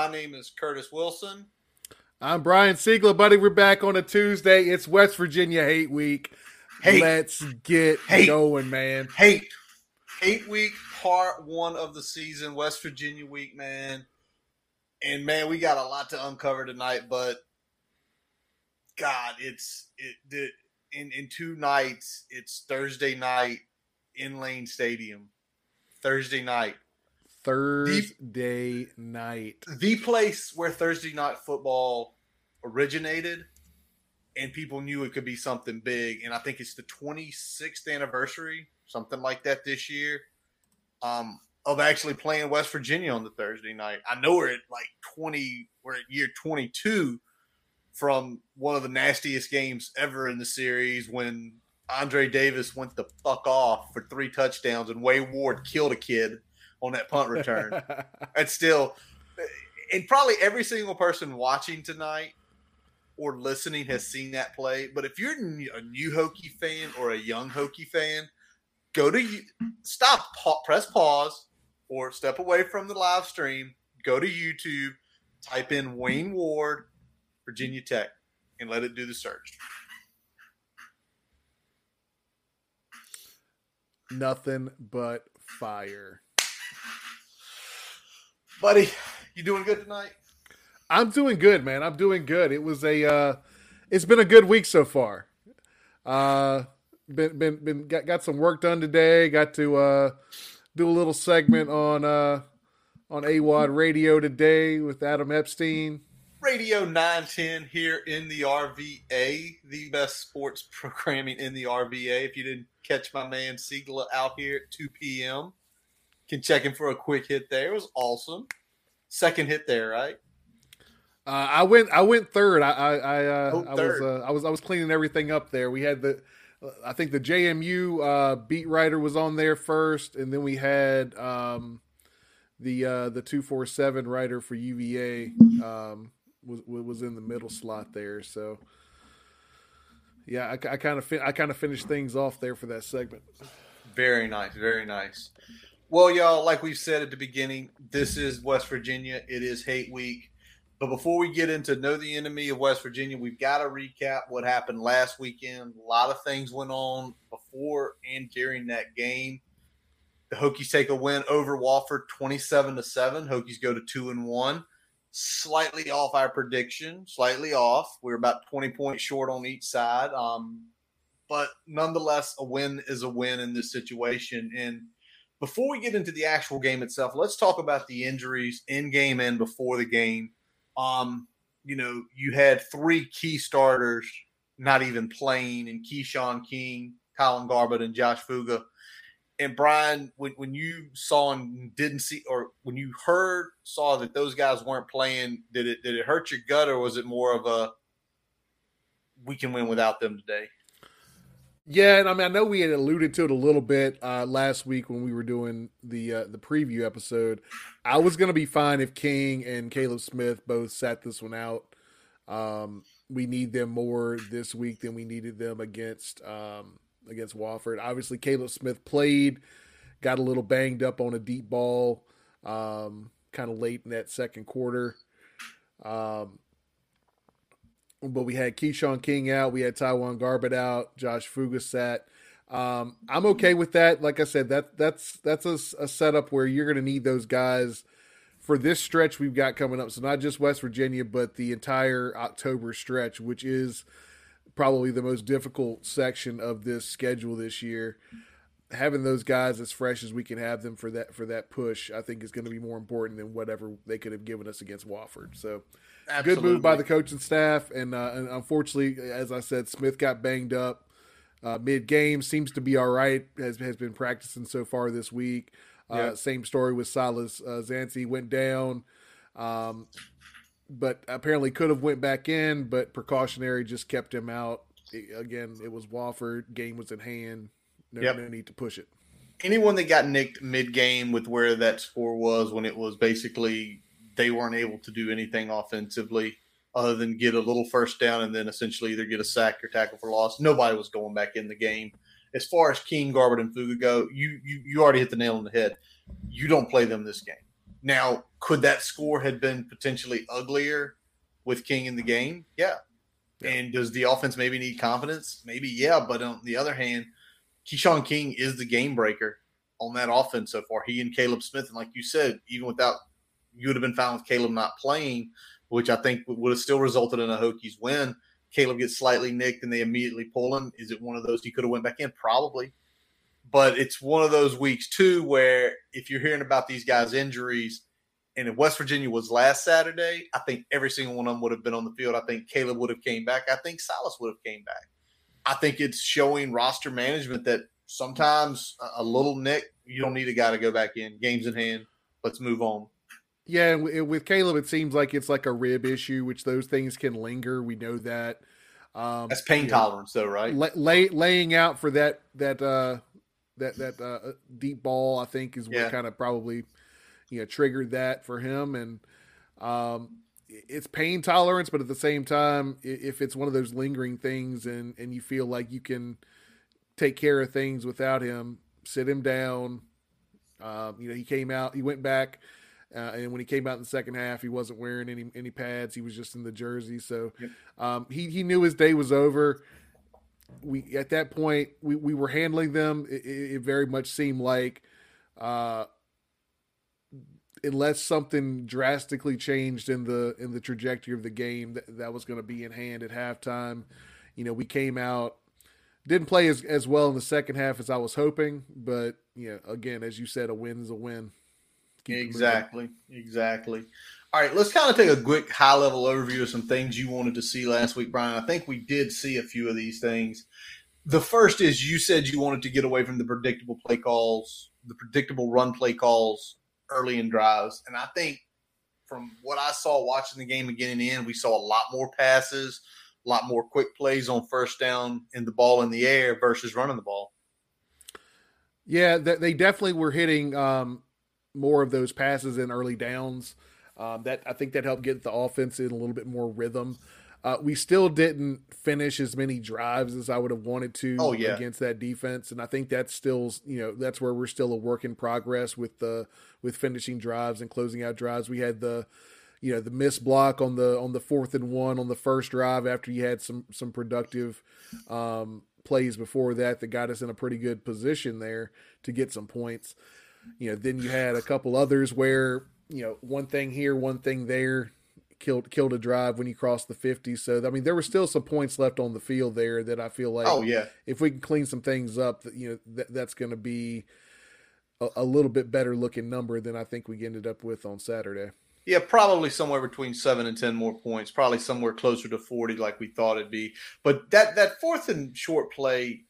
My name is Curtis Wilson. I'm Brian Siegler, buddy. We're back on a Tuesday. It's West Virginia Hate Week. Hate. Let's get Hate. going, man. Hate. Hate Week, part one of the season, West Virginia week, man. And man, we got a lot to uncover tonight, but God, it's it the in in two nights. It's Thursday night in Lane Stadium. Thursday night. Thursday night. the place where Thursday night football originated and people knew it could be something big. And I think it's the 26th anniversary, something like that this year, um, of actually playing West Virginia on the Thursday night. I know we're at like 20, we're at year 22 from one of the nastiest games ever in the series when Andre Davis went the fuck off for three touchdowns and Wayne Ward killed a kid on that punt return. It's still and probably every single person watching tonight or listening has seen that play. But if you're a new Hokie fan or a young Hokie fan go to stop pa- press pause or step away from the live stream. Go to youtube type in wayne ward virginia tech and let it do the search. Nothing but fire. Buddy you doing good tonight I'm doing good, man. I'm doing good. It was a uh it's been a good week so far. Uh been been been got, got some work done today. Got to uh do a little segment on uh on AWOD radio today with Adam Epstein. Radio 910 here in the RVA, the best sports programming in the RVA. If you didn't catch my man Siegler out here at 2 p.m., can check him for a quick hit there. It was awesome. Second hit there, right? Uh, I went. I went third. I. I. I, uh, Oh, I was. Uh, I was. I was cleaning everything up there. We had the. I think the JMU uh, beat writer was on there first, and then we had um, the uh, the two four seven writer for UVA um, was was in the middle slot there. So yeah, I, I kind of I kind of finished things off there for that segment. Very nice. Very nice. Well, y'all, like we've said at the beginning, this is West Virginia. It is hate week. But before we get into know the enemy of West Virginia, we've got to recap what happened last weekend. A lot of things went on before and during that game. The Hokies take a win over Wofford 27 to 7. Hokies go to 2 and 1. Slightly off our prediction, slightly off. We are about 20 points short on each side. Um, but nonetheless, a win is a win in this situation. And before we get into the actual game itself, let's talk about the injuries in game and before the game. Um, you know, you had three key starters not even playing, and Keshawn King, Colin Garbutt, and Josh Fuga. And Brian, when, when you saw and didn't see, or when you heard saw that those guys weren't playing, did it did it hurt your gut, or was it more of a we can win without them today? Yeah, and I mean I know we had alluded to it a little bit uh, last week when we were doing the uh, the preview episode. I was going to be fine if King and Kaleb Smith both sat this one out. Um, we need them more this week than we needed them against um, against Wofford. Obviously, Kaleb Smith played, got a little banged up on a deep ball, um, kind of late in that second quarter. Um, but we had Keshawn King out, we had TyJuan Garbutt out, Josh Fuga sat. Um, I'm okay with that. Like I said, that that's that's a, a setup where you're going to need those guys for this stretch we've got coming up. So not just West Virginia, but the entire October stretch, which is probably the most difficult section of this schedule this year. Having those guys as fresh as we can have them for that for that push, I think is going to be more important than whatever they could have given us against Wofford. So good move by the coaching staff, and, uh, and unfortunately, as I said, Smith got banged up uh, mid game. Seems to be all right. Has has been practicing so far this week. Uh, Yeah. Same story with Silas uh, Dzansi went down, um, but apparently could have went back in, but precautionary just kept him out. I- again, it was Wofford. Game was in hand. No, Yep. no need to push it. anyone that got nicked mid game with where that score was when it was basically they weren't able to do anything offensively other than get a little first down and then essentially either get a sack or tackle for loss. Nobody was going back in the game. as far as King, Garbutt, and Fuga go, you, you you already hit the nail on the head. You don't play them this game. Now, could that score have been potentially uglier with King in the game? Yeah. yeah. And does the offense maybe need confidence? Maybe, yeah. But on the other hand, Keshawn King is the game breaker on that offense so far. He and Kaleb Smith, and like you said, even without you would have been fine with Kaleb not playing, which I think would have still resulted in a Hokies win. Kaleb gets slightly nicked and they immediately pull him. Is it one of those he could have went back in? Probably. But it's one of those weeks too where if you're hearing about these guys' injuries, and if West Virginia was last Saturday, I think every single one of them would have been on the field. I think Kaleb would have came back. I think Silas would have came back. I think it's showing roster management that sometimes a little nick, you don't need a guy to go back in. Games in hand. Let's move on. Yeah, with Kaleb, it seems like it's like a rib issue, which those things can linger. We know that. Um, That's pain tolerance, know, though, right? Lay, laying out for that that uh, that that uh, deep ball, I think, is what yeah. kind of probably you know triggered that for him, and um, it's pain tolerance, but at the same time, if it's one of those lingering things, and and you feel like you can take care of things without him, sit him down. Um, you know, he came out, he went back uh, and when he came out in the second half, he wasn't wearing any any pads. He was just in the jersey. So yep. um, he he knew his day was over. We at that point we, we were handling them. It, it very much seemed like uh, unless something drastically changed in the in the trajectory of the game, that, that was going to be in hand at halftime. You know, we came out didn't play as, as well in the second half as I was hoping, but you know, again, as you said, a win is a win exactly, exactly. All right, let's kind of take a quick high level overview of some things you wanted to see last week, Brian. I think we did see a few of these things. The first is you said you wanted to get away from the predictable play calls, the predictable run play calls early in drives. And I think from what I saw watching the game again and in, we saw a lot more passes, a lot more quick plays on first down and the ball in the air versus running the ball. Yeah, they definitely were hitting um, more of those passes in early downs. Um, that I think that helped get the offense in a little bit more rhythm. Uh, we still didn't finish as many drives as I would have wanted to oh, yeah. against that defense, and I think that's still you know that's where we're still a work in progress with the with finishing drives and closing out drives. We had the you know the miss block on the on the fourth and one on the first drive after you had some some productive um, plays before that that got us in a pretty good position there to get some points. You know, then you had a couple others where you know one thing here, one thing there, killed killed a drive when you crossed the 50. So I mean, there were still some points left on the field there that I feel like, oh yeah, if we can clean some things up, that you know that, that's going to be a, a, little bit better looking number than I think we ended up with on Saturday. Yeah, probably somewhere between seven and ten more points. Probably somewhere closer to 40, like we thought it'd be. But that that fourth and short play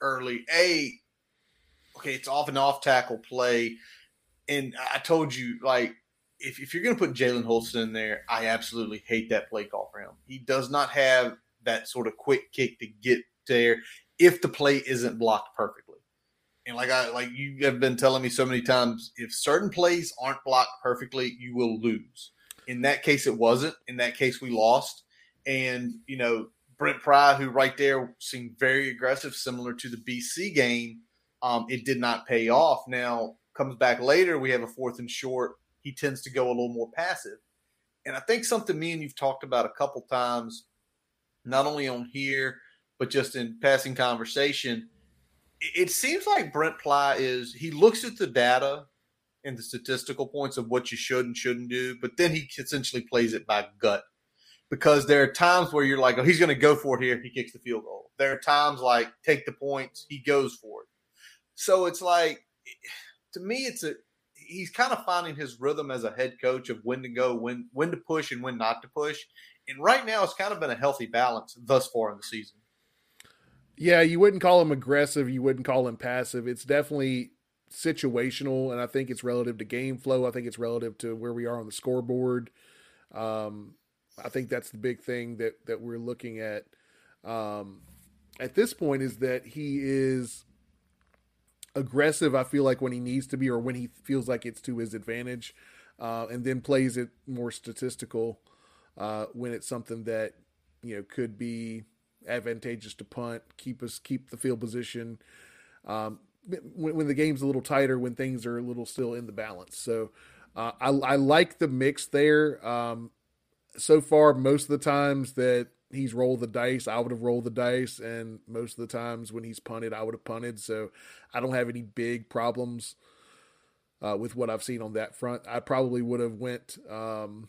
early, a it's off and off tackle play. And I told you, like, if, if you're going to put Jalen Holston in there, I absolutely hate that play call for him. He does not have that sort of quick kick to get there if the play isn't blocked perfectly. And like I like you have been telling me so many times, if certain plays aren't blocked perfectly, you will lose. In that case, it wasn't. In that case, we lost. And you know, Brent Pry, who right there seemed very aggressive, similar to the BC game, um, it did not pay off. Now comes back later, we have a fourth and short. He tends to go a little more passive, and I think something me and you've talked about a couple times, not only on here but just in passing conversation. It seems like Brent Pry is he looks at the data and the statistical points of what you should and shouldn't do, but then he essentially plays it by gut because there are times where you're like, oh, he's going to go for it here. He kicks the field goal. There are times like take the points. He goes for it. So it's like, to me, it's a he's kind of finding his rhythm as a head coach of when to go, when when to push, and when not to push. And right now, it's kind of been a healthy balance thus far in the season. Yeah, you wouldn't call him aggressive. You wouldn't call him passive. It's definitely situational, and I think it's relative to game flow. I think it's relative to where we are on the scoreboard. Um, I think that's the big thing that that we're looking at um, at this point is that he is aggressive. I feel like when he needs to be, or when he feels like it's to his advantage, uh, and then plays it more statistical uh, when it's something that you know could be advantageous to punt, keep us keep the field position. Um, when, when, the game's a little tighter, when things are a little still in the balance. So uh, I, I, like the mix there. Um, so far, most of the times that he's rolled the dice, I would have rolled the dice, and most of the times when he's punted, I would have punted. So I don't have any big problems uh, with what I've seen on that front. I probably would have went. Um,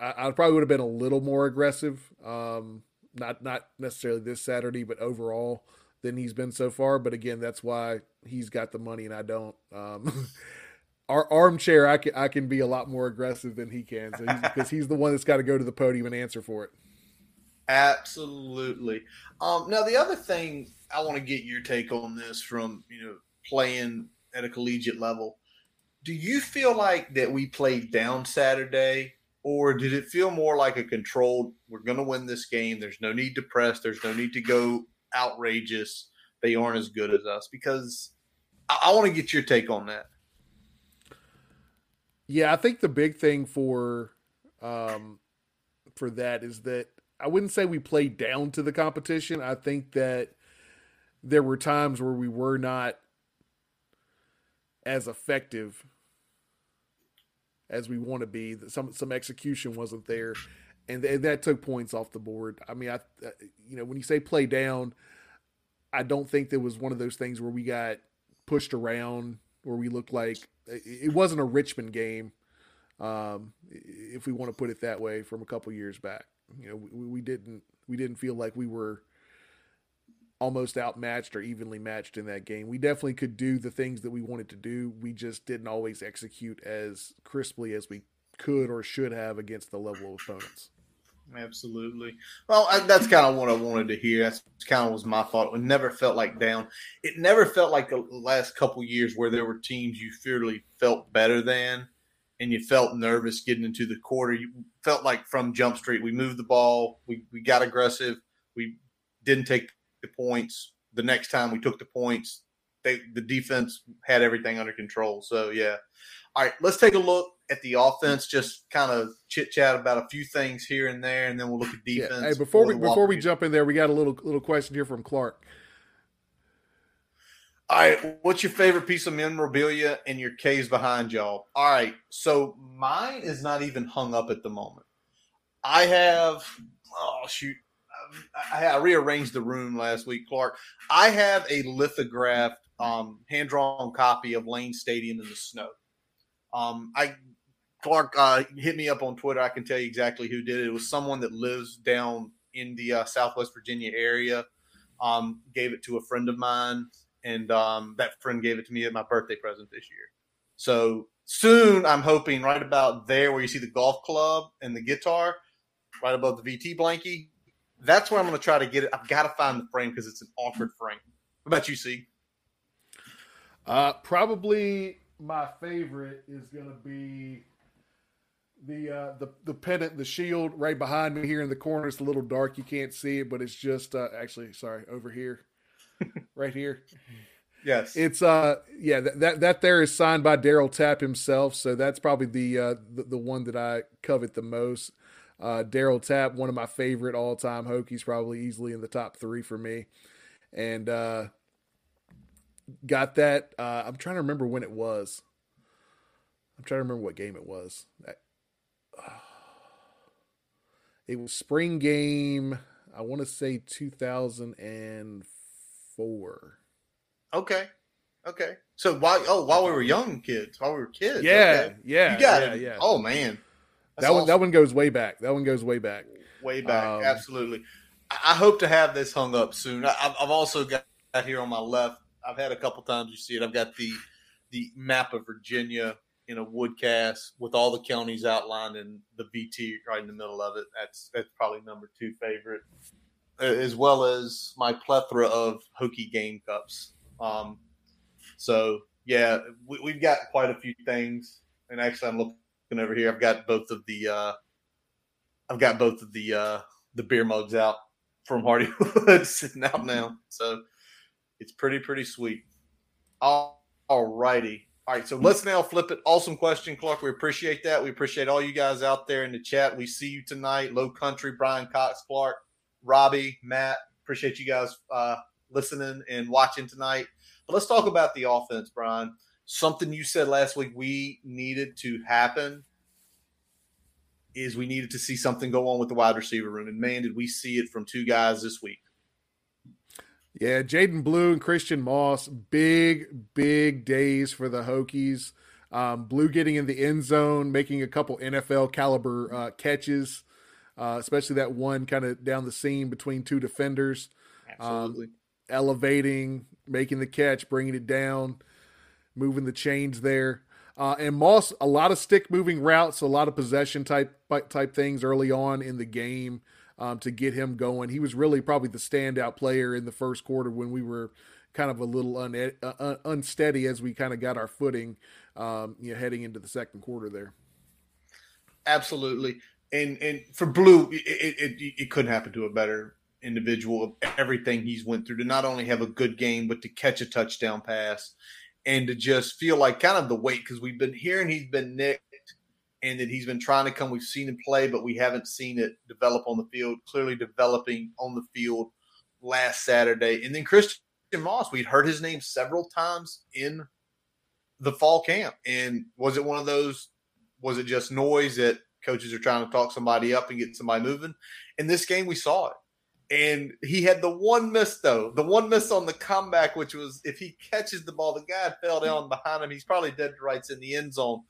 I, I, probably would have been a little more aggressive. Um, not not necessarily this Saturday, but overall than he's been so far. But again, that's why he's got the money and I don't. Um, our armchair, I can I can be a lot more aggressive than he can, so because he's, he's, the one that's got to go to the podium and answer for it. Absolutely. Um, now, the other thing I want to get your take on this from you know playing at a collegiate level. Do you feel like that we played down Saturday or did it feel more like a controlled we're going to win this game. There's no need to press. There's no need to go outrageous. They aren't as good as us. Because i, I want to get your take on that. Yeah i think the big thing for um for that is that i wouldn't say we played down to the competition i think that there were times where we were not as effective as we want to be. Some some execution wasn't there, and, th- that took points off the board. I mean, I uh, you know when you say play down, I don't think there was one of those things where we got pushed around where we looked like it wasn't a Richmond game, um, if we want to put it that way, from a couple years back. You know, we, we didn't we didn't feel like we were almost outmatched or evenly matched in that game. We definitely could do the things that we wanted to do. We just didn't always execute as crisply as we could or should have against the level of opponents. Absolutely. Well, I, that's kind of what I wanted to hear. That's kind of was my thought. It never felt like down. It never felt like the last couple years where there were teams you fairly felt better than, and you felt nervous getting into the quarter. You felt like from Jump Street, we moved the ball, we we got aggressive, we didn't take the points. The next time we took the points, they the defense had everything under control. So yeah. All right, let's take a look at the offense. Just kind of chit chat about a few things here and there, and then we'll look at defense. Yeah. Hey, before we before we jump in there, we got a little little question here from Clark. All right, what's your favorite piece of memorabilia in your caves behind y'all? All right, so mine is not even hung up at the moment. I have, oh shoot, I, I rearranged the room last week, Clark. I have a lithographed, um, hand drawn copy of Lane Stadium in the snow. Um, I Clark uh, hit me up on Twitter. I can tell you exactly who did it. It was someone that lives down in the uh, Southwest Virginia area. Um, gave it to a friend of mine, and um, that friend gave it to me at my birthday present this year. So soon, I'm hoping right about there where you see the golf club and the guitar, right above the VT blankie. That's where I'm going to try to get it. I've got to find the frame because it's an awkward frame. What about you, C? Uh, probably my favorite is going to be the uh, the the pennant, the shield right behind me here in the corner. It's a little dark; you can't see it, but it's just uh, actually sorry over here, right here. Yes, it's uh yeah that that, that there is signed by Darryl Tapp himself, so that's probably the uh the, the one that I covet the most. Uh, Darryl Tapp, one of my favorite all time Hokies, probably easily in the top three for me. And uh, got that. Uh, I'm trying to remember when it was. I'm trying to remember what game it was. it was spring game. I want to say 2004. Okay. Okay. So while oh while we were young kids, while we were kids. Yeah, okay. yeah. You got yeah, it. Yeah. Oh man that one, that one goes way back. That one goes way back. Way back, um, absolutely. I hope to have this hung up soon. I've also got here on my left. I've had a couple times you see it. I've got the the map of Virginia in a wood cast with all the counties outlined and the VT right in the middle of it. That's that's probably number two favorite, as well as my plethora of Hokie game cups. Um, so yeah, we, have got quite a few things, and actually I'm looking over here. I've got both of the uh, I've got both of the uh, the beer mugs out from Hardywood sitting out now. So it's pretty pretty sweet. All righty. All right, so let's now flip it. Awesome question, Clark. We appreciate that. We appreciate all you guys out there in the chat. We see you tonight. Low Country, Brian Cox, Clark. Robbie, Matt, appreciate you guys uh, listening and watching tonight. But let's talk about the offense, Brian. Something you said last week we needed to happen is we needed to see something go on with the wide receiver room. And man, did we see it from two guys this week. Yeah, Jadan Blue and Christian Moss, big, big days for the Hokies. Um, Blue getting in the end zone, making a couple NFL caliber uh, catches, uh, especially that one kind of down the seam between two defenders. Absolutely. Um, elevating, making the catch, bringing it down, moving the chains there. Uh, and Moss, a lot of stick moving routes, a lot of possession type type things early on in the game um, to get him going. He was really probably the standout player in the first quarter when we were kind of a little un- uh, unsteady as we kind of got our footing, um, you know, heading into the second quarter there. Absolutely, and and for Blue, it, it, it couldn't happen to a better individual. Of everything he's went through to not only have a good game, but to catch a touchdown pass and to just feel like kind of the weight because we've been hearing he's been nicked and that he's been trying to come. We've seen him play, but we haven't seen it develop on the field. Clearly developing on the field last Saturday, and then Christian Moss. We'd heard his name several times in the fall camp, and was it one of those? Was it just noise that coaches are trying to talk somebody up and get somebody moving? In this game, we saw it. And he had the one miss though, the one miss on the comeback, which was if he catches the ball, the guy fell down behind him. He's probably dead to rights in the end zone.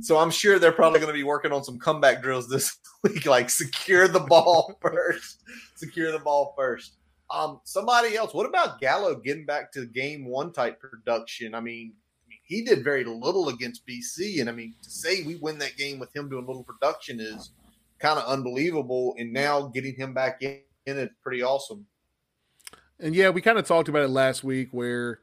So I'm sure they're probably going to be working on some comeback drills this week, like secure the ball first, secure the ball first. Um, somebody else. What about Gallo getting back to game one type production? I mean, he did very little against BC, and I mean to say we win that game with him doing little production is kind of unbelievable. And now getting him back in in it pretty awesome. And yeah, we kind of talked about it last week where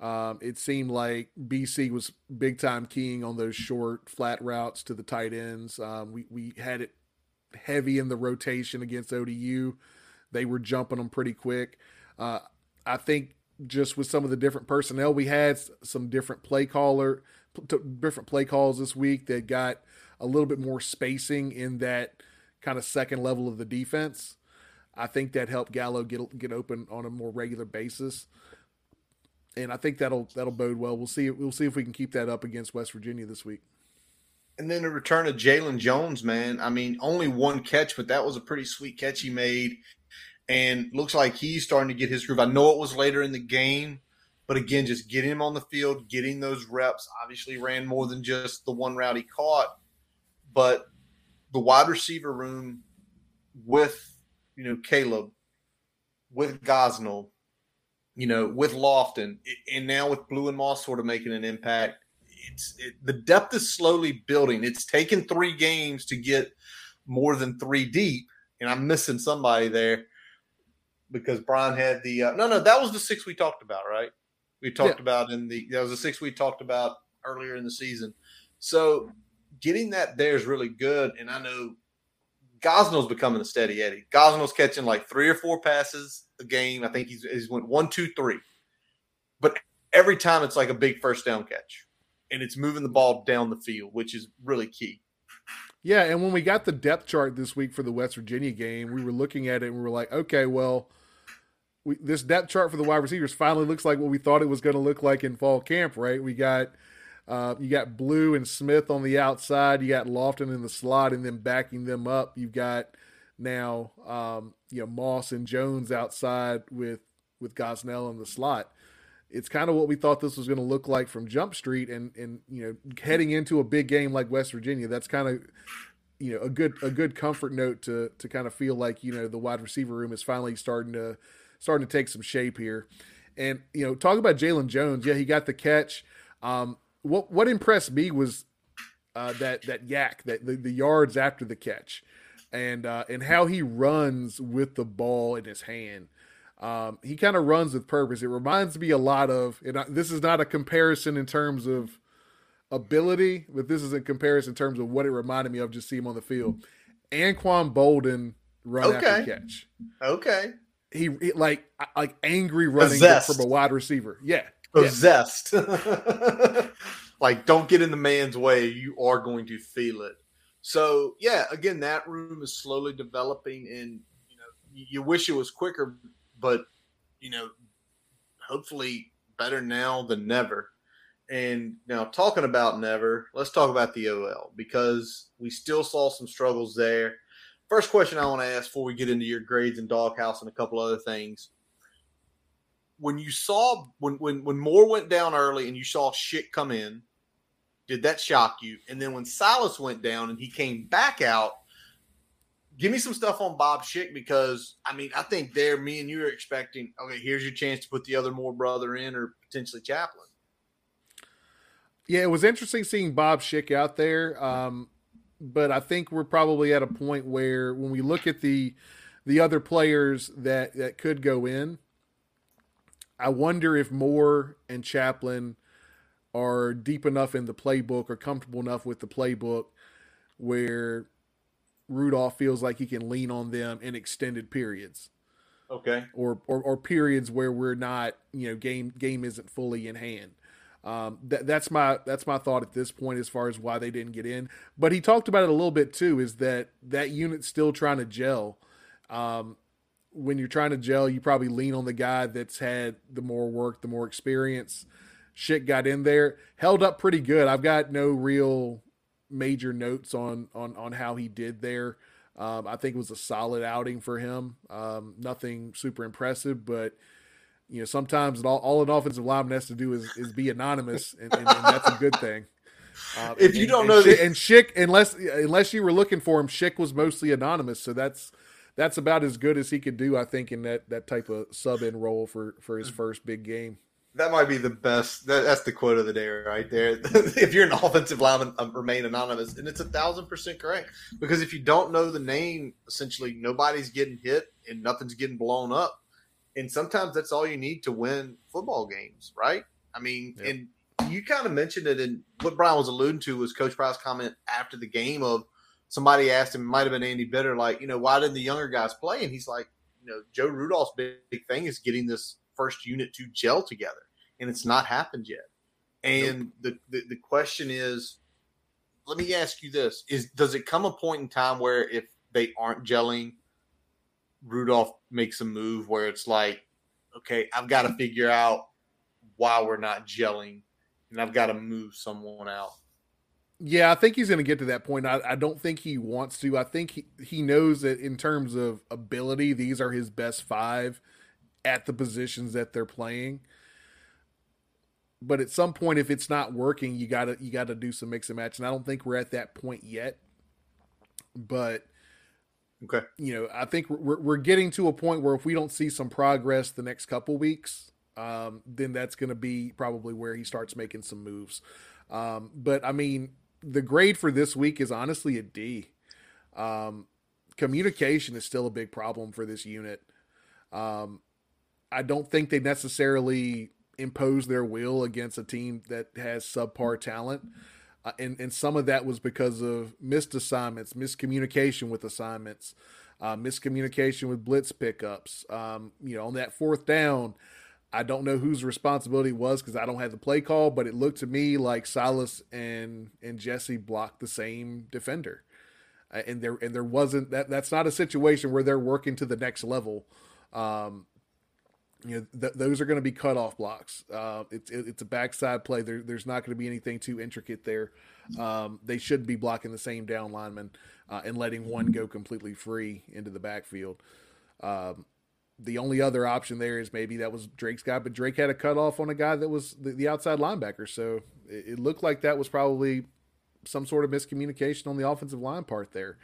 um, it seemed like BC was big time keying on those short, flat routes to the tight ends. Um, we, we had it heavy in the rotation against ODU. They were jumping them pretty quick. Uh, I think just with some of the different personnel we had, some different play caller, different play calls this week that got a little bit more spacing in that kind of second level of the defense. I think that helped Gallo get get open on a more regular basis, and I think that'll that'll bode well. We'll see. We'll see if we can keep that up against West Virginia this week. And then the return of Jalen Jones, man. I mean, only one catch, but that was a pretty sweet catch he made, and looks like he's starting to get his groove. I know it was later in the game, but again, just getting him on the field, getting those reps. Obviously, ran more than just the one route he caught, but the wide receiver room with you know, Kaleb, with Gosnell, you know, with Lofton, and now with Blue and Moss sort of making an impact. It's it, the depth is slowly building. It's taken three games to get more than three deep, and I'm missing somebody there because Brian had the uh, no, no, that was the six we talked about, right? We talked yeah. about in the that was the six we talked about earlier in the season. So getting that there is really good, and I know Gosnell's becoming a steady Eddie. Gosnell's catching like three or four passes a game. I think he's he's went one, two, three. But every time it's like a big first down catch. And it's moving the ball down the field, which is really key. Yeah, and when we got the depth chart this week for the West Virginia game, we were looking at it and we were like, okay, well, we, this depth chart for the wide receivers finally looks like what we thought it was going to look like in fall camp, right? We got uh, you got Blue and Smith on the outside. You got Lofton in the slot, and then backing them up, you've got now um, you know Moss and Jones outside with with Gosnell in the slot. It's kind of what we thought this was going to look like from Jump Street, and and you know heading into a big game like West Virginia, that's kind of you know a good a good comfort note to to kind of feel like you know the wide receiver room is finally starting to starting to take some shape here. And you know, talk about Jalen Jones. Yeah, he got the catch. Um, what what impressed me was uh, that that yak, that the, the yards after the catch, and uh, and how he runs with the ball in his hand. Um, he kind of runs with purpose. It reminds me a lot of, and I, this is not a comparison in terms of ability, but this is a comparison in terms of what it reminded me of. Just see him on the field. Anquan Boldin run okay. after catch. Okay. He, he, like like angry running from a wide receiver. Yeah, possessed. Yeah. like, don't get in the man's way. You are going to feel it. So, yeah, again, that room is slowly developing. And, you know, you wish it was quicker, but you know, hopefully better now than never. And now, talking about never, let's talk about the OL because we still saw some struggles there. First question I want to ask before we get into your grades and doghouse and a couple other things. When you saw when when when Moore went down early and you saw Schick come in, did that shock you? And then when Silas went down and he came back out, give me some stuff on Bob Schick because I mean I think there, me and you are expecting. Okay, here's your chance to put the other Moore brother in or potentially Chaplin. Yeah, it was interesting seeing Bob Schick out there. Um, but I think we're probably at a point where when we look at the the other players that that could go in, I wonder if Moore and Chaplin are deep enough in the playbook or comfortable enough with the playbook where Rudolph feels like he can lean on them in extended periods. Okay. Or, or or periods where we're not, you know, game game isn't fully in hand. Um, that, that's my that's my thought at this point as far as why they didn't get in. But he talked about it a little bit too. Is that that unit's still trying to gel? Um, when you're trying to gel, you probably lean on the guy that's had the more work, the more experience. Schick got in there, held up pretty good. I've got no real major notes on on on how he did there. Um, I think it was a solid outing for him. Um, nothing super impressive, but you know, sometimes all, all an offensive lineman has to do is, is be anonymous, and, and, and that's a good thing. Uh, if you and, don't know, Schick, and Schick, unless unless you were looking for him, Schick was mostly anonymous, so that's that's about as good as he could do, I think, in that that type of sub in role for for his first big game. That might be the best. That, that's the quote of the day right there. if you're an offensive lineman, um, remain anonymous, and it's a thousand percent correct. Because if you don't know the name, essentially nobody's getting hit and nothing's getting blown up and sometimes that's all you need to win football games, right? I mean, yep. and you kind of mentioned it, and what Brian was alluding to was Coach Pry's comment after the game of somebody asked him, might have been Andy Bitter, like, you know, why didn't the younger guys play? And he's like, you know, Joe Rudolph's big, big thing is getting this first unit to gel together, and it's not happened yet. And nope. the, the the question is, let me ask you this: Is does it come a point in time where if they aren't gelling, Rudolph makes a move where it's like, okay, I've got to figure out why we're not gelling, and I've got to move someone out. Yeah, I think he's going to get to that point. I, I, don't think he wants to. I think he, he knows that in terms of ability, these are his best five at the positions that they're playing. But at some point, if it's not working, you gotta you gotta do some mix and match. And I don't think we're at that point yet. But Okay. You know, I think we're we're getting to a point where if we don't see some progress the next couple weeks, um, then that's going to be probably where he starts making some moves. Um, but I mean, the grade for this week is honestly a D. Um, communication is still a big problem for this unit. Um, I don't think they necessarily impose their will against a team that has subpar talent. And and some of that was because of missed assignments, miscommunication with assignments, uh, miscommunication with blitz pickups. Um, you know, on that fourth down, I don't know whose responsibility was because I don't have the play call, but it looked to me like Silas and and Jesse blocked the same defender, and there and there wasn't that. That's not a situation where they're working to the next level. Um, you know th- those are going to be cutoff blocks. Uh, it's it, it's a backside play. There, there's not going to be anything too intricate there. Um, they should be blocking the same down lineman uh, and letting one go completely free into the backfield. Um, the only other option there is maybe that was Drake's guy, but Drake had a cutoff on a guy that was the, the outside linebacker. So it, it looked like that was probably some sort of miscommunication on the offensive line part there.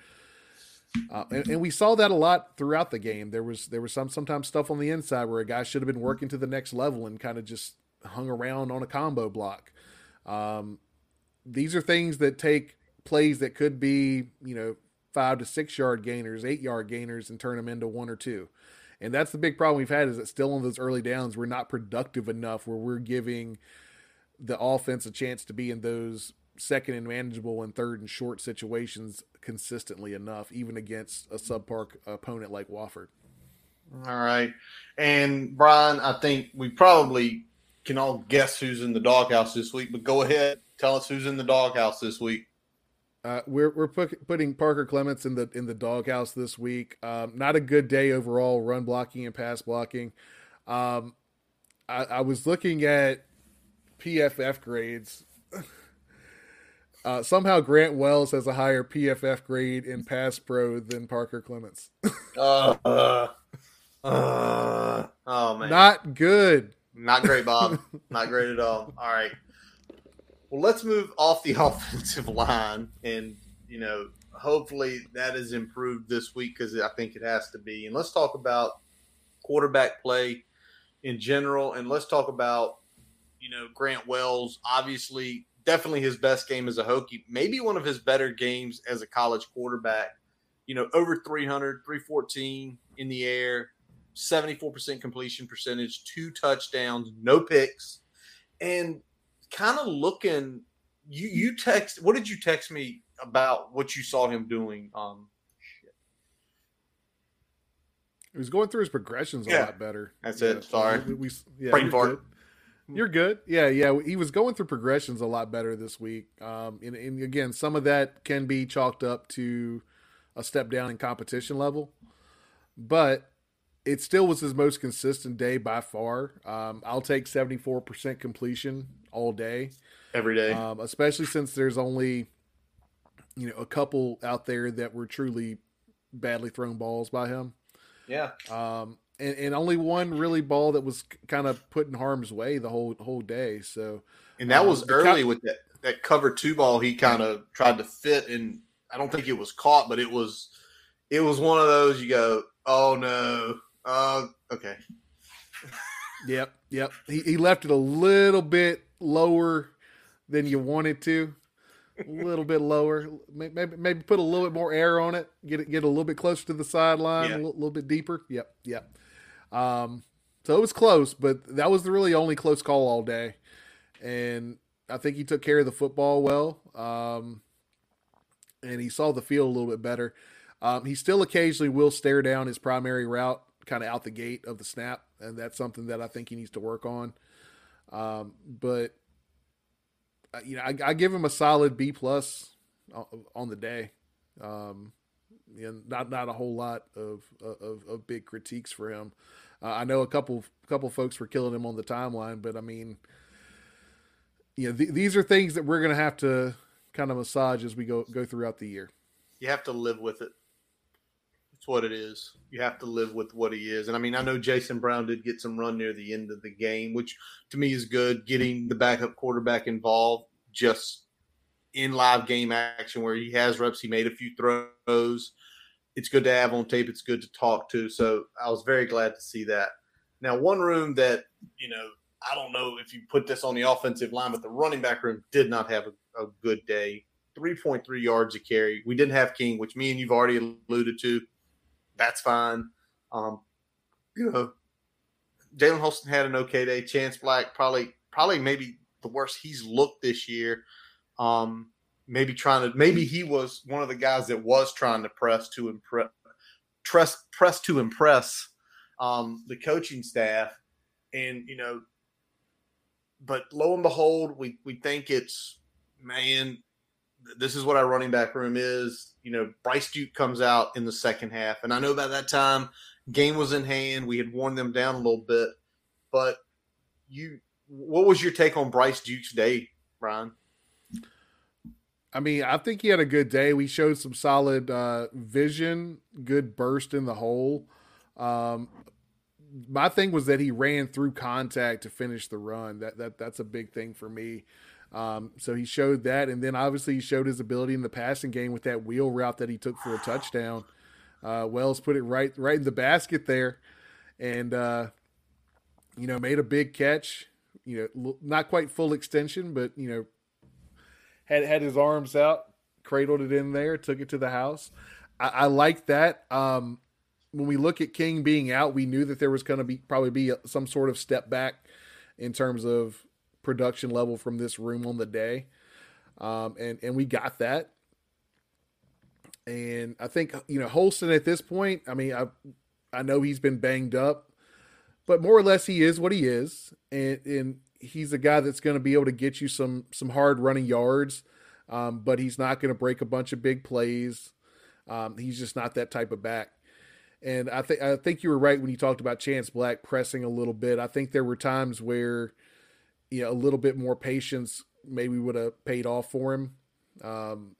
Uh, and, and, we saw that a lot throughout the game. There was there was some sometimes stuff on the inside where a guy should have been working to the next level and kind of just hung around on a combo block. Um, these are things that take plays that could be you know five to six yard gainers, eight yard gainers, and turn them into one or two. And that's the big problem we've had is that still on those early downs we're not productive enough where we're giving the offense a chance to be in those second and manageable and third and short situations consistently enough, even against a subpar opponent like Wofford. All right. And Brian, I think we probably can all guess who's in the doghouse this week, but go ahead. Tell us who's in the doghouse this week. Uh, we're we're put, putting Parker Clements in the in the doghouse this week. Um, not a good day overall, run blocking and pass blocking. Um, I, I was looking at PFF grades. Uh, somehow Grant Wells has a higher PFF grade in pass pro than Parker Clements. uh, uh, uh, oh man, not good. Not great, Bob. Not great at all. All right. Well, let's move off the offensive line, and you know, hopefully that is improved this week because I think it has to be. And let's talk about quarterback play in general, and let's talk about you know Grant Wells. Obviously, definitely his best game as a Hokie, maybe one of his better games as a college quarterback. You know, over 300, 314 in the air, 74% completion percentage, two touchdowns, no picks, and kind of looking. You you text. What did you text me about what you saw him doing? Um, he was going through his progressions a Yeah. lot better. That's Yeah, it. Sorry. we, we, yeah, Brain fart. Good. You're good. Yeah, yeah. He was going through progressions a lot better this week. Um, and, and again, some of that can be chalked up to a step down in competition level, but it still was his most consistent day by far. Um, I'll take 74% completion all day, every day. um, especially since there's only, you know, a couple out there that were truly badly thrown balls by him. yeah. Um, and, and only one really ball that was kind of put in harm's way the whole whole day. So And that Um, was early co- with that that cover two ball. He kind of tried to fit, and I don't think it was caught, but it was it was one of those you go, oh no, uh, okay, Yep, yep. He, he left it a little bit lower than you wanted to. A little bit lower. Maybe maybe put a little bit more air on it. Get it get a little bit closer to the sideline. Yeah. A little, little bit deeper. Yep, yep. Um, so it was close, but that was the really only close call all day. And I think he took care of the football well. Um, and he saw the field a little bit better. Um, he still occasionally will stare down his primary route kind of out the gate of the snap, and that's something that I think he needs to work on. Um, but uh, you know, I, I give him a solid B plus on, the day. Um, not not a whole lot of of, of big critiques for him. Uh, I know a couple couple folks were killing him on the timeline, but I mean, you know, th- these are things that we're going to have to kind of massage as we go go throughout the year. you have to live with it. It's what it is. You have to live with what he is. And I mean, I know Jason Brown did get some run near the end of the game, which to me is good. Getting the backup quarterback involved just in live game action where he has reps, he made a few throws. It's good to have on tape. It's good to talk to. So I was very glad to see that. Now, one room that, you know, I don't know if you put this on the offensive line, but the running back room did not have a, a good day. 3.3 yards a carry. We didn't have King, which me and you've already alluded to. That's fine. Um, you know, Jalen Holston had an okay day. Chance Black probably, probably maybe the worst he's looked this year. Um, maybe trying to, maybe he was one of the guys that was trying to press to impress, press, press to impress um, the coaching staff, and you know, but lo and behold, we we think it's man this is what our running back room is. You know, Bryce Duke comes out in the second half, and I know by that time game was in hand. We had worn them down a little bit, but you, what was your take on Bryce Duke's day, Brian? I mean, I think he had a good day. We showed some solid uh, vision, good burst in the hole. Um, my thing was that he ran through contact to finish the run. That that that's a big thing for me. Um, so he showed that, and then obviously he showed his ability in the passing game with that wheel route that he took for a touchdown. Uh, Wells put it right right in the basket there, and uh, you know made a big catch. You know, not quite full extension, but you know had had his arms out, cradled it in there, took it to the house. I, I like that. Um, when we look at King being out, we knew that there was going to be probably be some sort of step back in terms of production level from this room on the day, um, and and we got that. And I think you know Holston at this point. I mean, I I know he's been banged up, but more or less he is what he is, and and he's a guy that's going to be able to get you some some hard running yards. um, but he's not going to break a bunch of big plays. Um, he's just not that type of back. And I think I think you were right when you talked about Chance Black pressing a little bit. I think there were times where you know a little bit more patience maybe would have paid off for him. Um,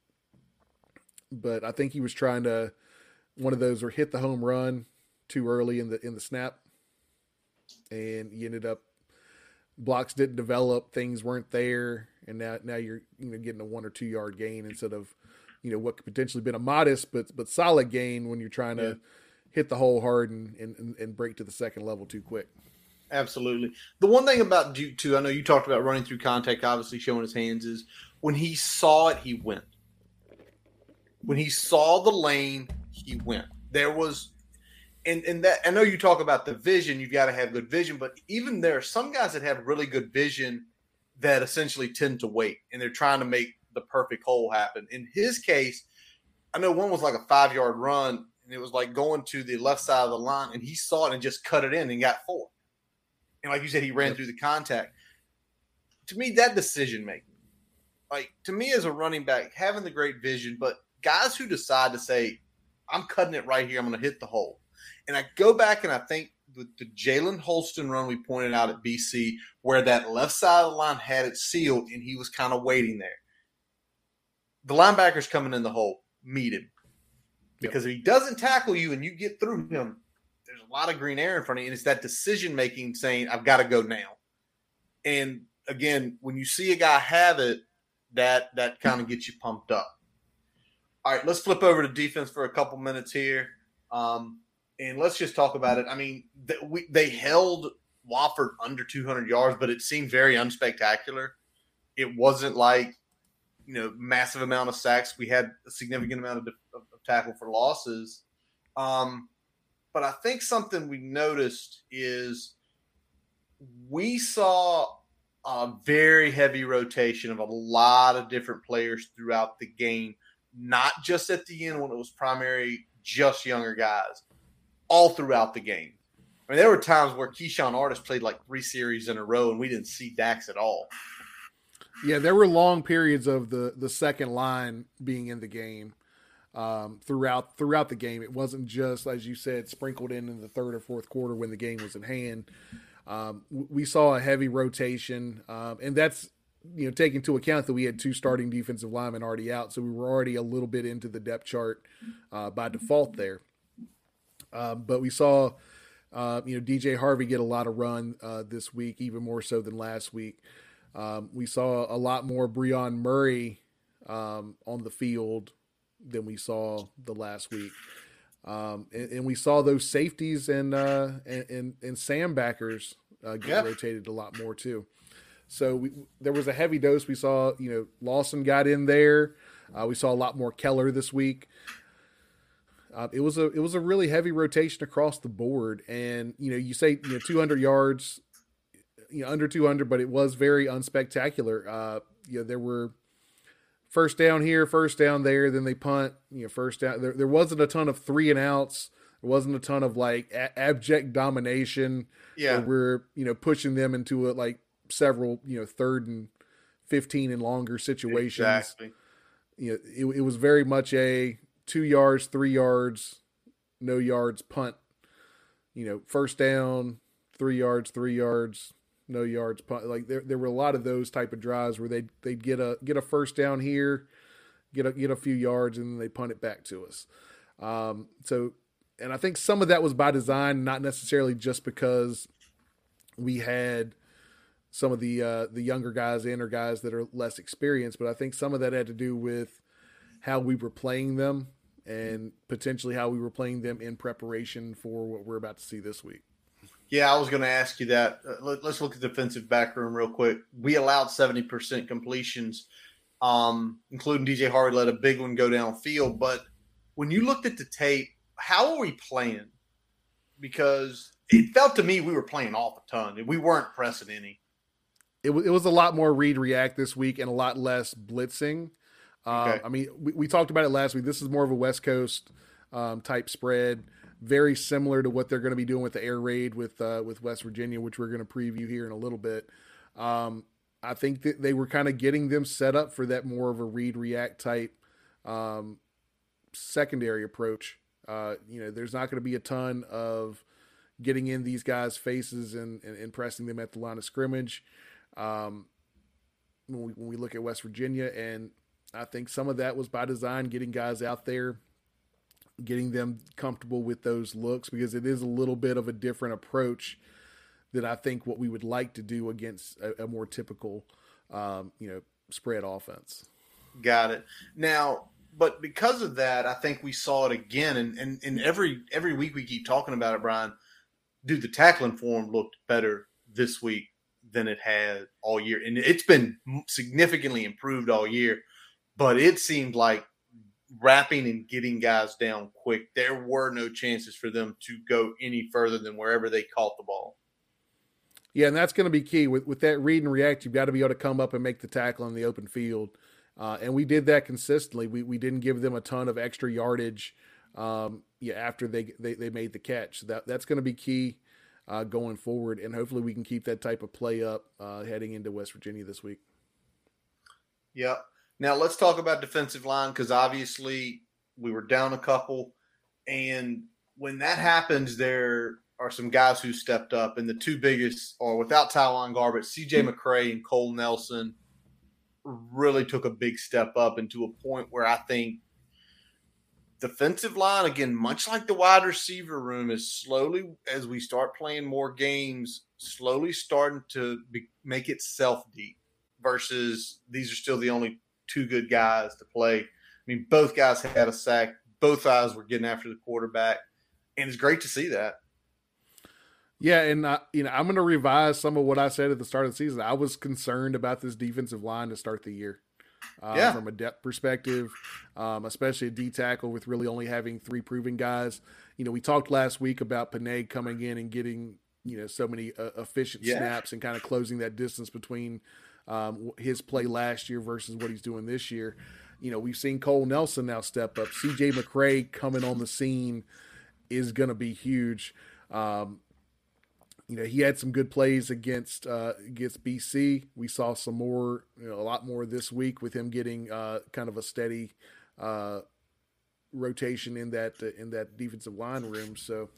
but I think he was trying to one of those or hit the home run too early in the in the snap, and he ended up blocks didn't develop, things weren't there, and now now you're you know getting a one or two yard gain instead of you know what could potentially been a modest but but solid gain when you're trying to hit the hole hard and, and and break to the second level too quick. Absolutely. The one thing about Duke too, I know you talked about running through contact, obviously showing his hands, is when he saw it, he went. When he saw the lane, he went. There was and and that I know you talk about the vision, you've got to have good vision, but even there are some guys that have really good vision that essentially tend to wait and they're trying to make the perfect hole happen. In his case, I know one was like a five yard run and it was like going to the left side of the line, and he saw it and just cut it in and got four. And like you said, he ran yep. through the contact. To me, that decision making, like to me as a running back, having the great vision, but guys who decide to say, "I'm cutting it right here. I'm going to hit the hole," and I go back and I think the, the Jalen Holston run we pointed out at BC, where that left side of the line had it sealed and he was kind of waiting there. The linebacker's coming in the hole, meet him because if he doesn't tackle you and you get through him, there's a lot of green air in front of you. And it's that decision making saying, I've got to go now. And again, when you see a guy have it, that that kind of gets you pumped up. All right, let's flip over to defense for a couple minutes here. Um, and let's just talk about it. I mean, th- we, they held Wofford under 200 yards, but it seemed very unspectacular. It wasn't like, you know, massive amount of sacks. We had a significant amount of, of tackle for losses. Um, but I think something we noticed is we saw a very heavy rotation of a lot of different players throughout the game, not just at the end when it was primary just younger guys, all throughout the game. I mean, there were times where Keyshawn Artis played like three series in a row, and we didn't see Dax at all. Yeah, there were long periods of the the second line being in the game um, throughout throughout the game. It wasn't just as you said sprinkled in in the third or fourth quarter when the game was in hand. Um, we saw a heavy rotation, um, and that's you know taking into account that we had two starting defensive linemen already out, so we were already a little bit into the depth chart uh, by default there. Um, but we saw. Uh, you know, DJ Harvey get a lot of run uh, this week, even more so than last week. Um, we saw a lot more Brion Murray um, on the field than we saw the last week. Um, and, and, we saw those safeties and uh, and, and, and Sam backers uh, get yeah. rotated a lot more too. So we, there was a heavy dose. We saw you know Lawson got in there. Uh, we saw a lot more Keller this week. Uh, it was a it was a really heavy rotation across the board, and you know you say you know 200 yards, you know under 200, but it was very unspectacular. Uh, you know there were first down here, first down there. Then they punt. You know, first down. There, there wasn't a ton of three and outs. There wasn't a ton of like a- abject domination. Yeah, we're you know pushing them into a, like several you know third and fifteen and longer situations. Exactly. You know, it, it was very much a two yards, three yards, no yards punt. You know, first down, three yards, three yards, no yards punt. Like there, there were a lot of those type of drives where they they'd get a get a first down here, get a get a few yards, and then they punt it back to us. Um, so, and I think some of that was by design, not necessarily just because we had some of the uh, the younger guys in or guys that are less experienced, but I think some of that had to do with how we were playing them and potentially how we were playing them in preparation for what we're about to see this week. Yeah, I was going to ask you that. Uh, let, us look at the defensive back room real quick. We allowed 70% completions, um, including DJ Harvey let a big one go downfield. But when you looked at the tape, how are we playing? Because it felt to me we were playing off a ton. We weren't pressing any. It, w- it was a lot more read react this week and a lot less blitzing. Uh, okay. I mean, we, we talked about it last week. This is more of a West Coast um, type spread very similar to what they're going to be doing with the air raid with uh, with West Virginia, which we're going to preview here in a little bit. Um, I think that they were kind of getting them set up for that more of a read react type um, secondary approach. Uh, you know, there's not going to be a ton of getting in these guys' faces and, and, and pressing them at the line of scrimmage. Um, when we, when we look at West Virginia, and I think some of that was by design, getting guys out there, getting them comfortable with those looks, because it is a little bit of a different approach than I think what we would like to do against a, a more typical, um, you know, spread offense. Got it. Now, but because of that, I think we saw it again, and, and, and every every week we keep talking about it, Brian. Dude, the tackling form looked better this week than it had all year, and it's been significantly improved all year. But it seemed like wrapping and getting guys down quick. There were no chances for them to go any further than wherever they caught the ball. Yeah, and that's going to be key with with that read and react. You've got to be able to come up and make the tackle in the open field, uh, and we did that consistently. We we didn't give them a ton of extra yardage, um, yeah, after they, they they made the catch. So that that's going to be key uh, going forward, and hopefully we can keep that type of play up uh, heading into West Virginia this week. Yeah. Now let's talk about defensive line because obviously we were down a couple, and when that happens, there are some guys who stepped up, and the two biggest are without TyJuan Garbutt, C.J. Hmm. McCray and Cole Nelson really took a big step up into a point where I think defensive line again, much like the wide receiver room, is slowly as we start playing more games, slowly starting to be, make itself deep. Versus these are still the only two good guys to play. I mean, both guys had a sack. Both guys were getting after the quarterback, and it's great to see that. Yeah, and uh, you know I'm going to revise some of what I said at the start of the season. I was concerned about this defensive line to start the year. Uh, yeah. From a depth perspective, um, especially a D tackle with really only having three proven guys. You know, we talked last week about Panay coming in and getting you know so many uh, efficient yeah. snaps and kind of closing that distance between um, his play last year versus what he's doing this year. You know, we've seen Cole Nelson now step up. C.J. McCray coming on the scene is going to be huge. Um, you know, he had some good plays against uh, against BC. We saw some more, you know, a lot more this week with him getting uh, kind of a steady uh, rotation in that uh, in that defensive line room. So,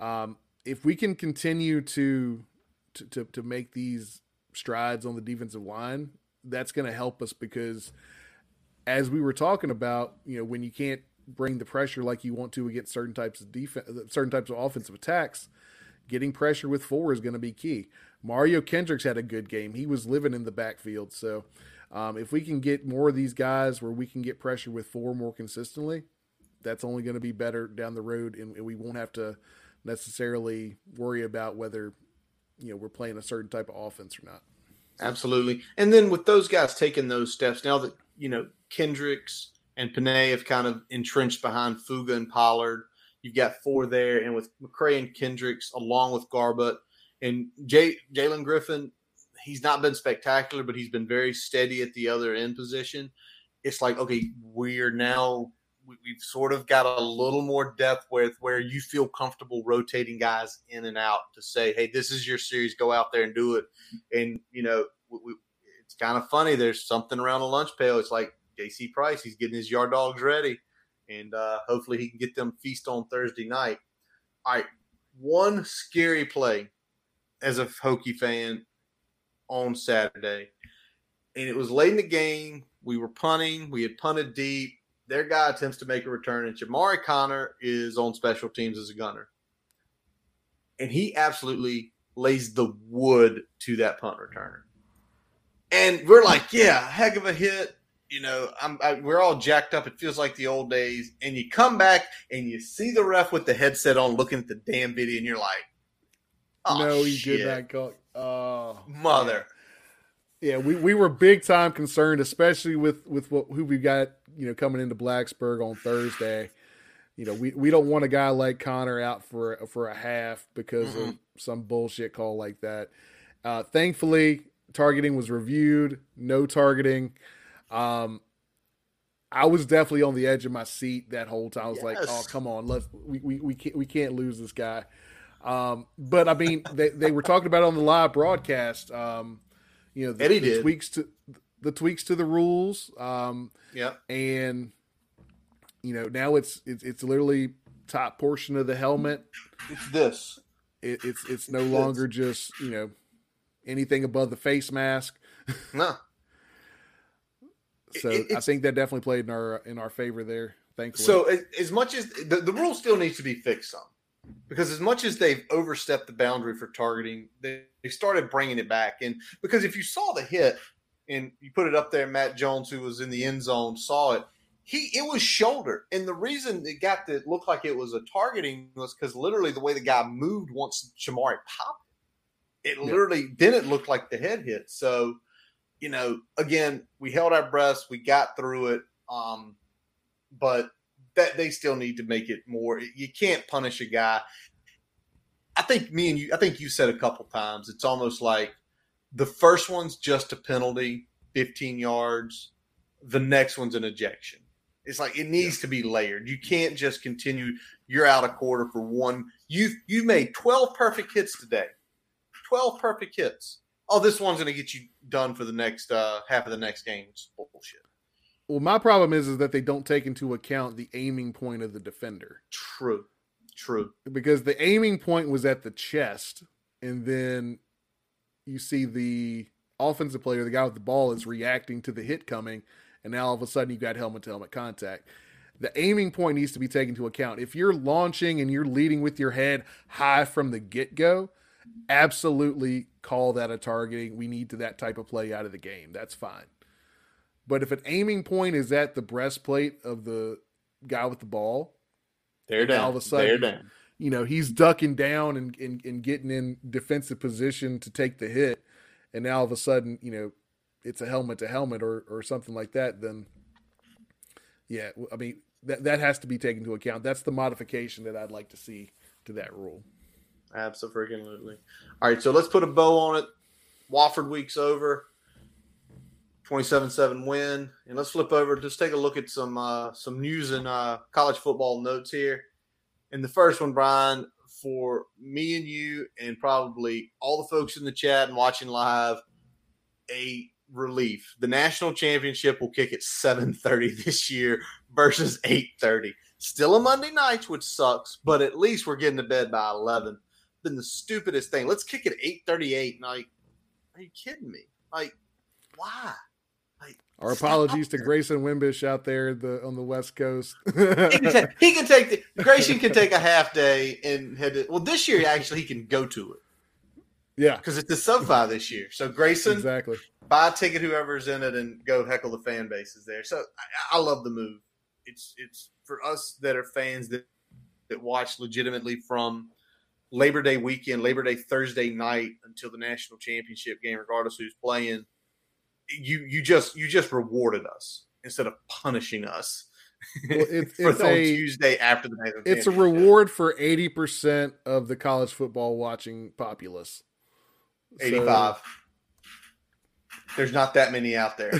um, if we can continue to, to to to make these strides on the defensive line, that's going to help us because, as we were talking about, you know, when you can't bring the pressure like you want to against certain types of defense, certain types of offensive attacks getting pressure with four is going to be key. Mario Kendricks had a good game. He was living in the backfield. So um, if we can get more of these guys where we can get pressure with four more consistently, that's only going to be better down the road, and we won't have to necessarily worry about whether you know we're playing a certain type of offense or not. Absolutely. And then with those guys taking those steps, now that you know Kendricks and Panay have kind of entrenched behind Fuga and Pollard, You've got four there, and with McCray and Kendricks, along with Garbutt and Jay, Jalen Griffin, he's not been spectacular, but he's been very steady at the other end position. It's like okay, we're now we, have sort of got a little more depth with where you feel comfortable rotating guys in and out to say, hey, this is your series, go out there and do it. And you know, we, we, it's kind of funny. There's something around the lunch pail. It's like JC Price, he's getting his yard dogs ready and uh, hopefully he can get them feast on Thursday night. All right, one scary play as a Hokie fan on Saturday, and it was late in the game. We were punting. We had punted deep. Their guy attempts to make a return, and Chamarri Conner is on special teams as a gunner, and he absolutely lays the wood to that punt returner. And we're like, yeah, heck of a hit you know, I'm I, we're all jacked up. It feels like the old days. And you come back and you see the ref with the headset on, looking at the damn video, and you're like, oh, "No, he shit. did not go." Oh, mother. Yeah, we, we were big time concerned, especially with with what who we got, you know, coming into Blacksburg on Thursday. You know, we, we don't want a guy like Conner out for for a half because mm-hmm. of some bullshit call like that. Uh, thankfully, targeting was reviewed. No targeting. Um, I was definitely on the edge of my seat that whole time. I was yes. like, "Oh, come on, let's we, we, we can't we can't lose this guy." Um, but I mean, they they were talking about it on the live broadcast. Um, you know the, Eddie the did. tweaks to the tweaks to the rules. Um, Yeah. and you know now it's it's it's literally top portion of the helmet. It's this. It, it's it's no It's- longer just you know anything above the face mask. No. So It- I think that definitely played in our in our favor there. Thankfully. So as, as much as the, the rule still needs to be fixed some, because as much as they've overstepped the boundary for targeting, they, they started bringing it back. And because if you saw the hit and you put it up there, Matt Jones, who was in the end zone, saw it. He it was shoulder, and the reason it got to look like it was a targeting was because literally the way the guy moved once Chamarri popped it, it Yeah. literally didn't look like the head hit. So, you know, again, we held our breaths, we got through it. Um, but that they still need to make it more. You can't punish a guy. I think me and you. I think you said a couple times. It's almost like the first one's just a penalty, fifteen yards. The next one's an ejection. It's like it needs to be layered. You can't just continue. You're out a quarter for one. You you made twelve perfect hits today. Twelve perfect hits. Oh, this one's going to get you done for the next uh, half of the next game. It's bullshit. well, my problem is is that they don't take into account the aiming point of the defender. True. True. because the aiming point was at the chest, and then you see the offensive player, the guy with the ball, is reacting to the hit coming, and now all of a sudden you got helmet to helmet contact. The aiming point needs to be taken into account. If you're launching and you're leading with your head high from the get go, absolutely call that a targeting. We need to that type of play out of the game. That's fine. But if an aiming point is at the breastplate of the guy with the ball, They're down. all of a sudden- They're down. you know, he's ducking down and, and, and getting in defensive position to take the hit, and now all of a sudden, you know, it's a helmet to helmet or, or something like that, then yeah, I mean that that has to be taken into account. That's the modification that I'd like to see to that rule. Absolutely. All right, so let's put a bow on it. Wofford week's over. 27-7 win. And let's flip over. Just take a look at some uh, some news and uh, college football notes here. And the first one, Brian, for me and you, and probably all the folks in the chat and watching live, a relief. The national championship will kick at 7:30 this year versus 8:30. Still a Monday night, which sucks, but at least we're getting to bed by 11 been the stupidest thing. Let's kick it at eight thirty eight. Like, are you kidding me? Like, why? Our Stop apologies to. Grayson Wimbish out there the on the West Coast. He can, take, he can take the Grayson can take a half day and head to. Well, this year actually he can go to it yeah, because it's the SoFi this year. So Grayson, exactly. buy a ticket, whoever's in it, and go heckle the fan bases there. So I, I love the move. It's it's for us that are fans that that watch legitimately from Labor Day weekend, Labor Day Thursday night until the national championship game, regardless who's playing. You you just you just rewarded us instead of punishing us Well, it- for it's a- Tuesday after the national It's a reward for eighty percent of the college football watching populace. So- Eighty five. There's not that many out there.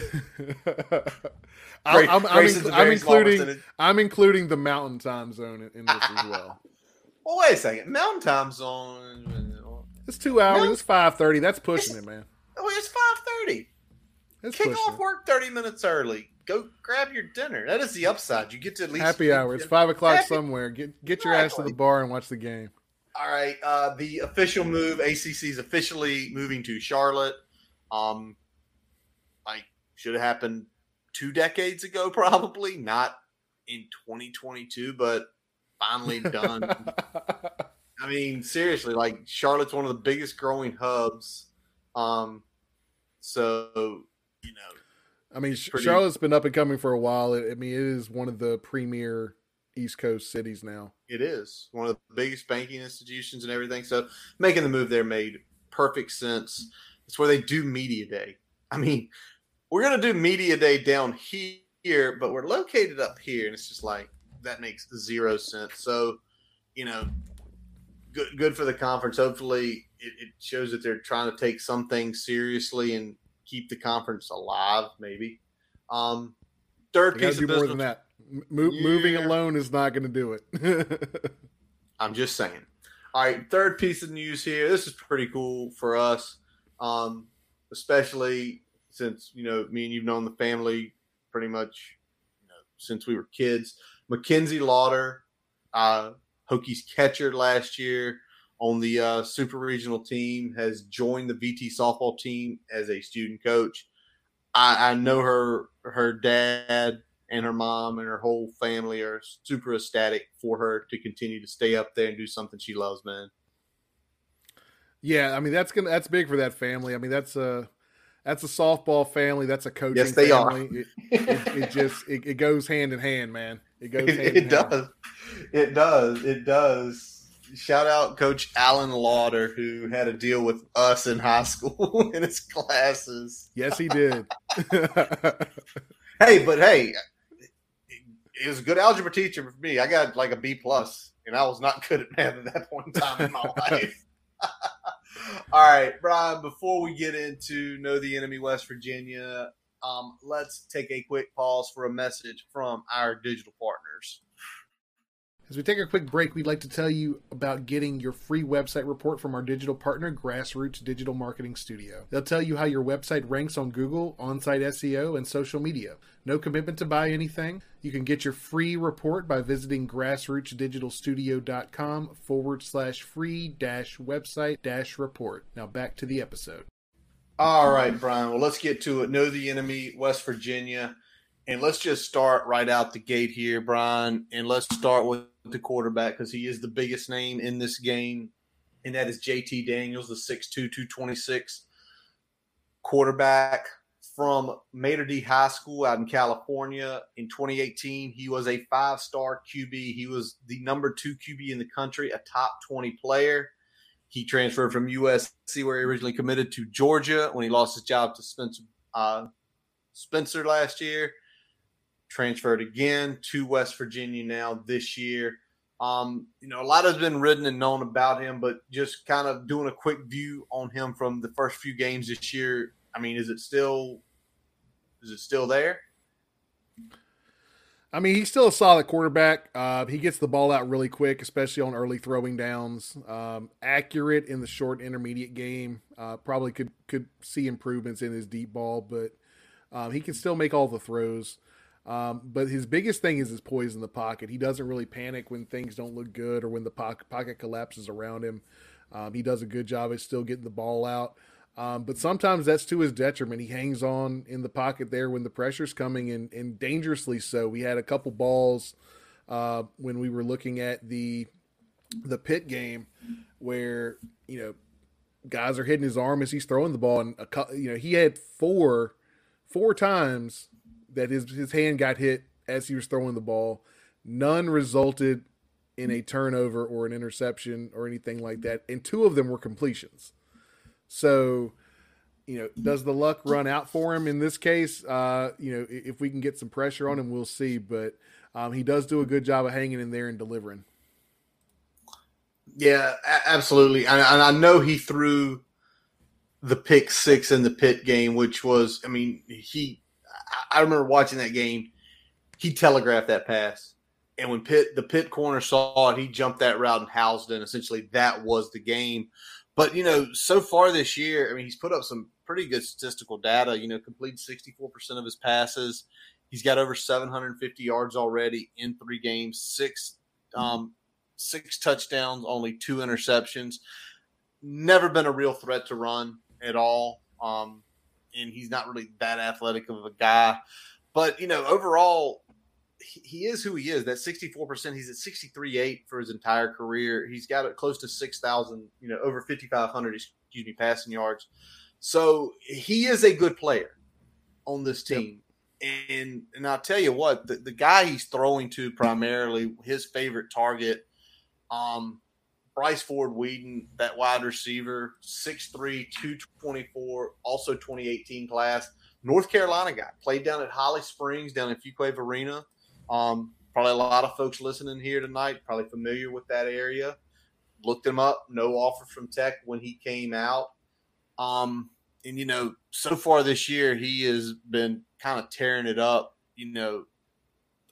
I'm, I'm, I'm, inclu- I'm including. I'm including the mountain time zone in, in this as well. Well, wait a second. Mountain time zone. It's two hours. It's five thirty. That's pushing it, man. Oh, it's five thirty. That's Kick off it. work thirty minutes early. Go grab your dinner. That is the upside. You get to at least Happy hour. It's five o'clock Happy- somewhere. Get get your ass to the bar and watch the game. All right. Uh, the official move. ACC is officially moving to Charlotte. Um, like should have happened two decades ago, probably not in 2022, but finally done. I mean, seriously, like Charlotte's one of the biggest growing hubs. Um, so you know, I mean, Pretty- Charlotte's been up and coming for a while. I mean, it is one of the premier East Coast cities now. it is one of the biggest banking institutions and everything. So making the move there made perfect sense. It's where they do media day. I mean, we're gonna do media day down here, but we're located up here, and it's just like that makes zero sense. So, you know, good good for the conference. Hopefully, it, it shows that they're trying to take something seriously and keep the conference alive. Maybe. Um, third got piece of do more than that. Mo- Moving alone is not going to do it. I'm just saying. All right, third piece of news here. This is pretty cool for us. Um, especially since you know me and you've known the family pretty much you know, since we were kids. Mackenzie Lauder, uh, Hokies catcher last year on the uh, super regional team, has joined the VT softball team as a student coach. I, I know her her dad and her mom and her whole family are super ecstatic for her to continue to stay up there and do something she loves, man. Yeah, I mean that's gonna that's big for that family. I mean that's a that's a softball family. That's a coaching. Yes, they family. are. It, it, it just it, it, goes hand in hand, man. It goes. It, it does. It does. It does. Shout out Coach Alan Lauder, who had a deal with us in high school in his classes. Yes, he did. hey, but hey, he was a good algebra teacher for me. I got like a B plus, and I was not good at math at that point in time in my life. All right, Brian, before we get into Know the Enemy West Virginia, um, let's take a quick pause for a message from our digital partners. As we take a quick break, we'd like to tell you about getting your free website report from our digital partner, Grassroots Digital Marketing Studio. They'll tell you how your website ranks on Google, on site SEO, and social media. No commitment to buy anything. You can get your free report by visiting grassrootsdigitalstudio.com forward slash free dash website dash report. Now back to the episode. All right, Brian. Well, let's get to it. Know the enemy, West Virginia. And let's just start right out the gate here, Brian. And let's start with the quarterback because he is the biggest name in this game. And that is JT Daniels, the 6'2, 226 quarterback from Mater Dei High School out in California. In 2018, he was a five star QB. He was the number two QB in the country, a top 20 player. He transferred from USC, where he originally committed to Georgia when he lost his job to Spencer, uh, Spencer last year. Transferred again to West Virginia now this year. Um, you know, a lot has been written and known about him, but just kind of doing a quick view on him from the first few games this year. I mean, is it still is it still there? I mean, he's still a solid quarterback. Uh, he gets the ball out really quick, especially on early throwing downs. Um, accurate in the short intermediate game. Uh, probably could could see improvements in his deep ball, but um, he can still make all the throws. Um, but his biggest thing is his poise in the pocket. He doesn't really panic when things don't look good or when the pocket, pocket collapses around him. Um, he does a good job at still getting the ball out. Um, but sometimes that's to his detriment. He hangs on in the pocket there when the pressure's coming, and, and dangerously so. We had a couple balls uh, when we were looking at the the Pitt game where you know guys are hitting his arm as he's throwing the ball, and a, you know he had four four times that his his hand got hit as he was throwing the ball. None resulted in a turnover or an interception or anything like that, and two of them were completions. So, you know, does the luck run out for him in this case? Uh, you know, if we can get some pressure on him, we'll see. But um, he does do a good job of hanging in there and delivering. Yeah, absolutely. And I know he threw the pick six in the Pitt game, which was, I mean, he. I remember watching that game. He telegraphed that pass, and when Pitt the Pitt corner saw it, he jumped that route and housed it. And essentially, that was the game. But you know, so far this year, I mean, he's put up some pretty good statistical data. You know, completed 64% of his passes. He's got over 750 yards already in three games, six um, six touchdowns, only two interceptions. Never been a real threat to run at all. Um, and he's not really that athletic of a guy. But you know, overall, he is who he is. That 64%, he's at sixty three eight for his entire career. He's got it close to 6,000, you know, over 5,500, excuse me, passing yards. So he is a good player on this team. Yep. And and I'll tell you what, the, the guy he's throwing to primarily, his favorite target, um, Bryce Ford Wheaton, that wide receiver, 6'3, 224, also 2018 class. North Carolina guy, played down at Holly Springs, down in Fuquay-Varina. Um, probably a lot of folks listening here tonight, probably familiar with that area. Looked him up, no offer from Tech when he came out. Um, and you know, so far this year, he has been kind of tearing it up. You know,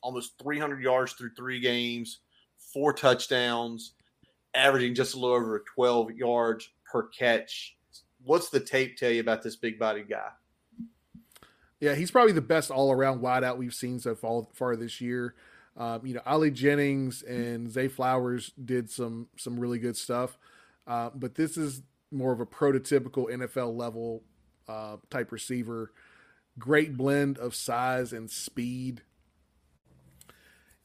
almost 300 yards through three games, four touchdowns, averaging just a little over 12 yards per catch. what's the tape tell you about this big body guy? Yeah, he's probably the best all around wideout we've seen so far, far this year. Um, you know, Ali Jennings and Zay Flowers did some some really good stuff, uh, but this is more of a prototypical NFL level uh, type receiver. Great blend of size and speed,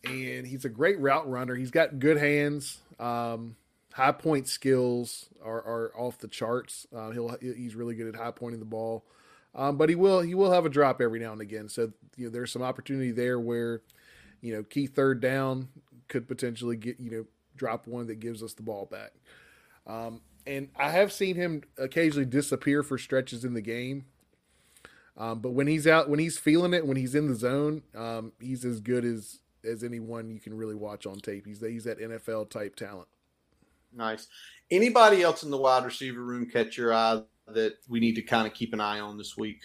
and he's a great route runner. He's got good hands. Um, high point skills are, are off the charts. Uh, he'll he's really good at high pointing the ball, um, but he will he will have a drop every now and again. So you know, there's some opportunity there where you know, key third down could potentially get, you know, drop one that gives us the ball back. Um, and I have seen him occasionally disappear for stretches in the game. Um, but when he's out, when he's feeling it, when he's in the zone, um, he's as good as as anyone you can really watch on tape. He's he's that NFL type talent. Nice. Anybody else in the wide receiver room catch your eye that we need to kind of keep an eye on this week?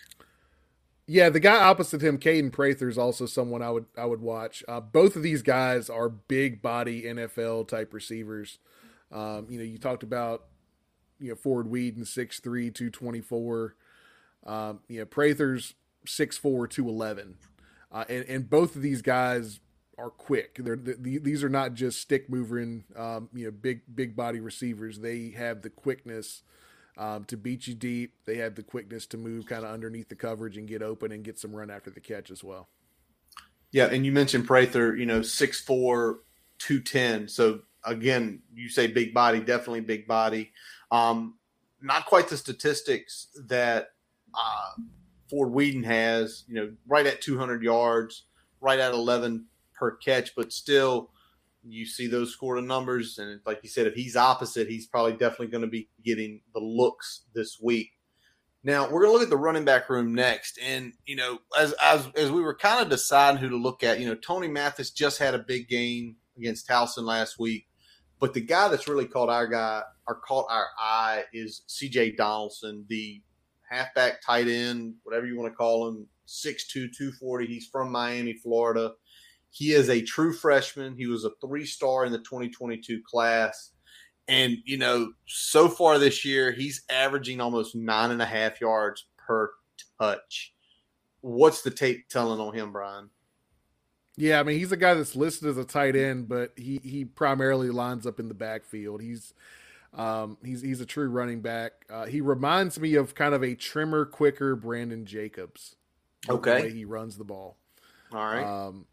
Yeah, the guy opposite him, Kaden Prather, is also someone I would I would watch. Uh, both of these guys are big body NFL type receivers. Um, you know, you talked about you know Ford Wheaton, 6'3", 224. Um, you know, Prather's 6'4", 211. Uh, and, and both of these guys are quick. They're, the, these are not just stick moving, um, you know, big big body receivers. They have the quickness um, to beat you deep. They have the quickness to move kind of underneath the coverage and get open and get some run after the catch as well. Yeah, and you mentioned Prather, you know, 6'4", 210. So again, you say big body, definitely big body. Um, not quite the statistics that uh, Ford Wheaton has, you know, right at 200 yards, right at 11 per catch, but still you see those sort of numbers. And like you said, if he's opposite, he's probably definitely going to be getting the looks this week. Now we're going to look at the running back room next, and you know, as as as we were kind of deciding who to look at, you know, Tony Mathis just had a big game against Towson last week, but the guy that's really caught our guy or caught our eye is C.J. Donaldson, the halfback tight end, whatever you want to call him, 6'2", 240. He's from Miami, Florida. He is a true freshman. He was a three star in the 2022 class. And, you know, so far this year, he's averaging almost nine and a half yards per touch. What's the tape telling on him, Brian? Yeah, I mean, he's a guy that's listed as a tight end, but he, he primarily lines up in the backfield. He's um, he's he's a true running back. Uh, he reminds me of kind of a trimmer, quicker Brandon Jacobs. Okay, he runs the ball. All right. Um,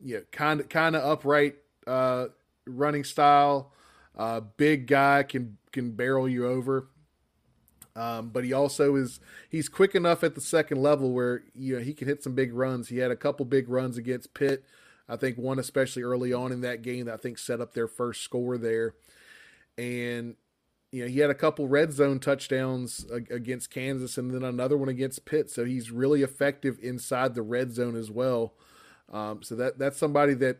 yeah, kind of kind of upright uh, running style. Uh, big guy can can barrel you over. Um, but he also is he's quick enough at the second level where you know he can hit some big runs. He had a couple big runs against Pitt. I think one especially early on in that game that I think set up their first score there. And you know he had a couple red zone touchdowns against Kansas and then another one against Pitt. So he's really effective inside the red zone as well. Um, so that that's somebody that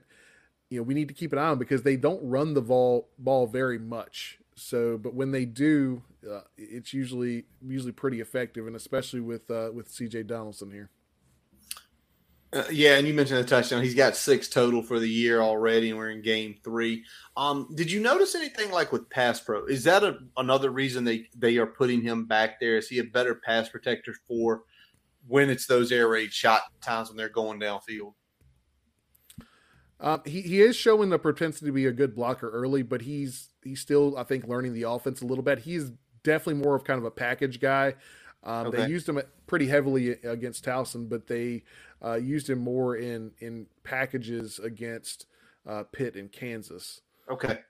you know we need to keep an eye on because they don't run the ball ball very much. So, but when they do, uh, it's usually usually pretty effective, and especially with uh, with C.J. Donaldson here. Uh, yeah, and you mentioned the touchdown. He's got six total for the year already, and we're in game three. Um, did you notice anything like with pass pro? Is that a, another reason they they are putting him back there? Is he a better pass protector for when it's those air raid shot times when they're going downfield? Um, he he is showing the propensity to be a good blocker early, but he's he's still I think learning the offense a little bit. He's definitely more of kind of a package guy. Um, okay. They used him pretty heavily against Towson, but they uh, used him more in in packages against uh, Pitt and Kansas. Okay,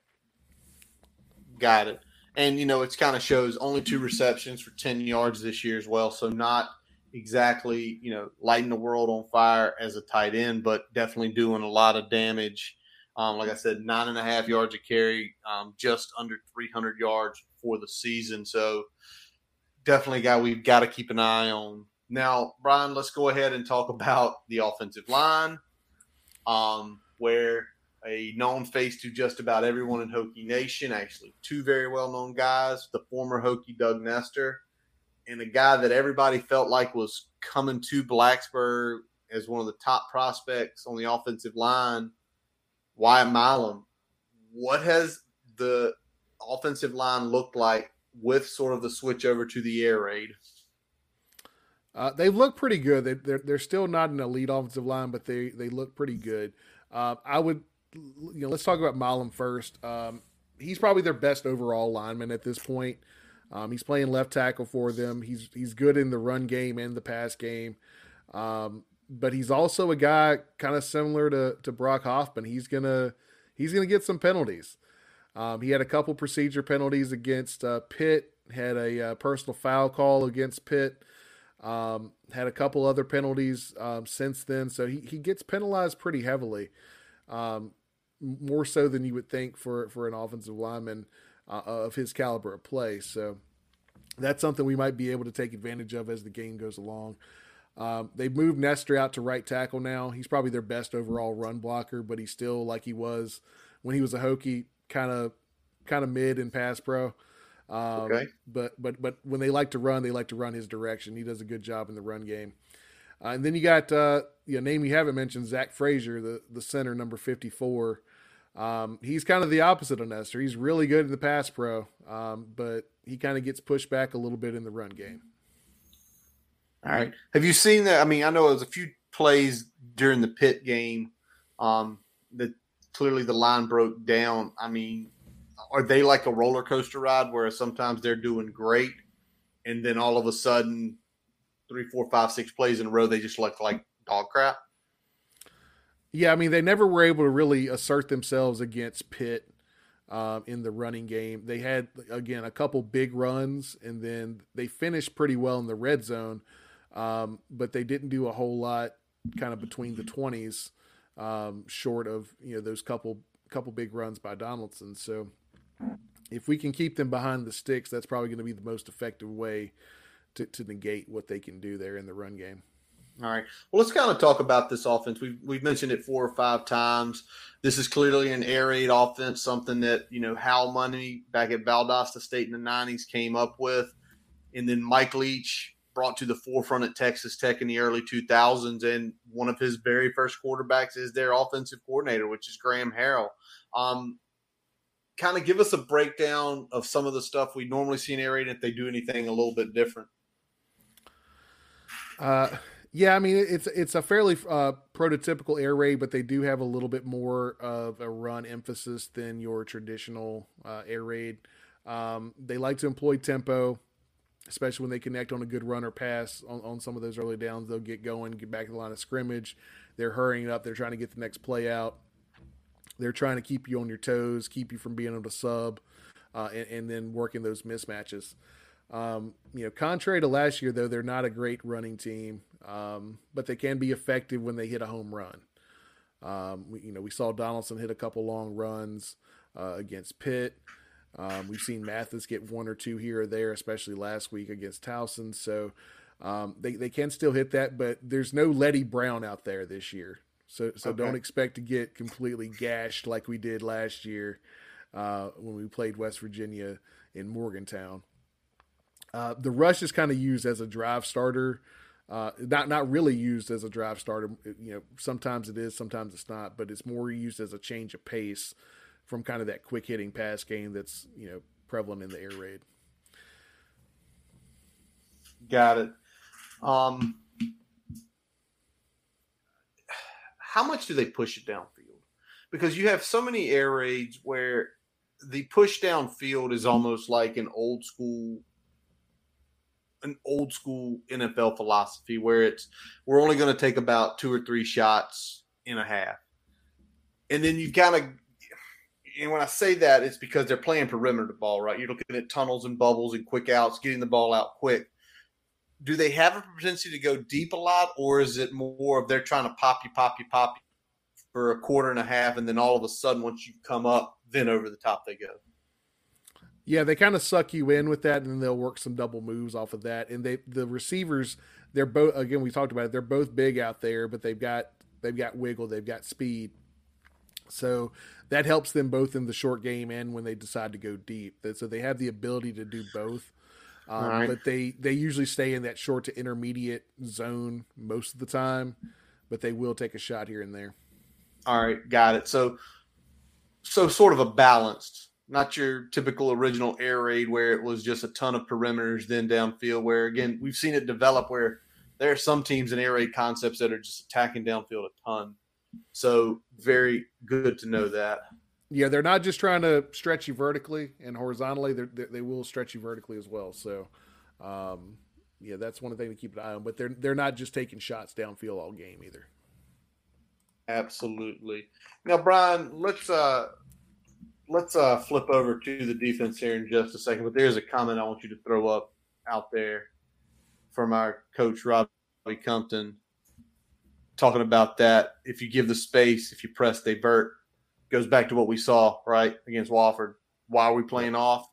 got it. And you know, it's kind of shows only two receptions for ten yards this year as well, so not exactly, you know, lighting the world on fire as a tight end, but definitely doing a lot of damage. Um, like I said, nine and a half yards a carry, um, just under 300 yards for the season. So definitely a guy we've got to keep an eye on. Now, Brian, let's go ahead and talk about the offensive line, um, where a known face to just about everyone in Hokie Nation, actually two very well known guys, the former Hokie Doug Nester and a guy that everybody felt like was coming to Blacksburg as one of the top prospects on the offensive line, Wyatt Milum. What has the offensive line looked like with sort of the switch over to the air raid? Uh, they look pretty good. They, they're they're still not an elite offensive line, but they they look pretty good. Uh, I would, you know, let's talk about Milum first. Um, he's probably their best overall lineman at this point. Um, he's playing left tackle for them. He's he's good in the run game and the pass game. Um, but he's also a guy kind of similar to to Brock Hoffman. He's gonna he's gonna get some penalties. Um, he had a couple procedure penalties against uh, Pitt. Had a uh, personal foul call against Pitt. Um, had a couple other penalties um, since then, so he, he gets penalized pretty heavily, um, more so than you would think for for an offensive lineman uh, of his caliber of play. So that's something we might be able to take advantage of as the game goes along. Um, they've moved Nester out to right tackle now. He's probably their best overall run blocker, but he's still like he was when he was a Hokie, kind of kind of mid in pass pro. Um, okay. But but but when they like to run, they like to run his direction. He does a good job in the run game. Uh, and then you got uh, you know, name you haven't mentioned, Zach Frazier, the the center number fifty four. Um, he's kind of the opposite of Nester. He's really good in the pass pro, um, but he kind of gets pushed back a little bit in the run game. All right. Have you seen that? I mean, I know there's a few plays during the Pitt game um, that clearly the line broke down. I mean, are they like a roller coaster ride where sometimes they're doing great and then all of a sudden three, four, five, six plays in a row they just look like dog crap? Yeah, I mean they never were able to really assert themselves against Pitt um, in the running game. They had again a couple big runs, and then they finished pretty well in the red zone, um, but they didn't do a whole lot kind of between the twenties, um, short of you know those couple couple big runs by Donaldson. So if we can keep them behind the sticks, that's probably going to be the most effective way to, to negate what they can do there in the run game. All right. Well, let's kind of talk about this offense. We've we've mentioned it four or five times. This is clearly an air raid offense, something that you know Hal Mumme back at Valdosta State in the '90s came up with, and then Mike Leach brought to the forefront at Texas Tech in the early 2000s. And one of his very first quarterbacks is their offensive coordinator, which is Graham Harrell. Um, kind of give us a breakdown of some of the stuff we normally see in air raid if they do anything a little bit different. Uh, yeah, I mean it's it's a fairly uh, prototypical air raid, but they do have a little bit more of a run emphasis than your traditional uh, air raid. Um, they like to employ tempo, especially when they connect on a good run or pass on, on some of those early downs. They'll get going, get back to the line of scrimmage. They're hurrying up. They're trying to get the next play out. They're trying to keep you on your toes, keep you from being able to sub, uh, and, and, then working those mismatches. Um, you know, contrary to last year, though, they're not a great running team, um, but they can be effective when they hit a home run. Um, we, you know, we saw Donaldson hit a couple long runs uh, against Pitt. Um, we've seen Mathis get one or two here or there, especially last week against Towson. So um, they, they can still hit that, but there's no Leddie Brown out there this year. So so okay. don't expect to get completely gashed like we did last year uh, when we played West Virginia in Morgantown. Uh, the rush is kind of used as a drive starter, uh, not not really used as a drive starter. You know, sometimes it is, sometimes it's not, but it's more used as a change of pace from kind of that quick hitting pass game that's you know prevalent in the air raid. Got it. Um, how much do they push it downfield? Because you have so many air raids where the push downfield is almost like an old school an old school NFL philosophy where it's we're only going to take about two or three shots in a half. And then you kind of and when I say that, it's because they're playing perimeter ball, right? You're looking at tunnels and bubbles and quick outs, getting the ball out quick do they have a propensity to go deep a lot, or is it more of they're trying to pop you, pop you, pop you for a quarter and a half, and then all of a sudden, once you come up, then over the top they go? Yeah, they kind of suck you in with that, and then they'll work some double moves off of that. And they, the receivers, they're both again we talked about it. They're both big out there, but they've got they've got wiggle, they've got speed, so that helps them both in the short game and when they decide to go deep. So they have the ability to do both. Um, right. But they they usually stay in that short to intermediate zone most of the time, but they will take a shot here and there. All right, got it. So so sort of a balanced not your typical original air raid where it was just a ton of perimeters then downfield. Where again, we've seen it develop where there are some teams in air raid concepts that are just attacking downfield a ton. So very good to know that. Yeah, they're not just trying to stretch you vertically and horizontally; they they will stretch you vertically as well. So, um, yeah, that's one thing to keep an eye on. But they're they're not just taking shots downfield all game either. Absolutely. Now, Brian, let's uh let's uh flip over to the defense here in just a second. But there's a comment I want you to throw up out there from our coach Robbie Compton talking about that. If you give the space, if you press, they vert. Goes back to what we saw right against Wofford. Why are we playing off?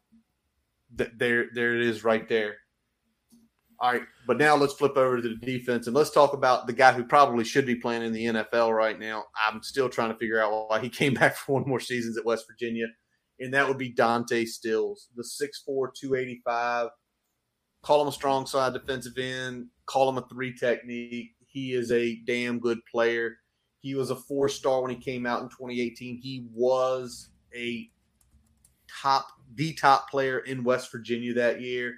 There, there it is, right there. All right, but now let's flip over to the defense and let's talk about the guy who probably should be playing in the NFL right now. I'm still trying to figure out why he came back for one more seasons at West Virginia, and that would be Dante Stills, the 6'4", 285. Call him a strong side defensive end. Call him a three technique. He is a damn good player. He was a four star when he came out in 2018. He was a top, the top player in West Virginia that year.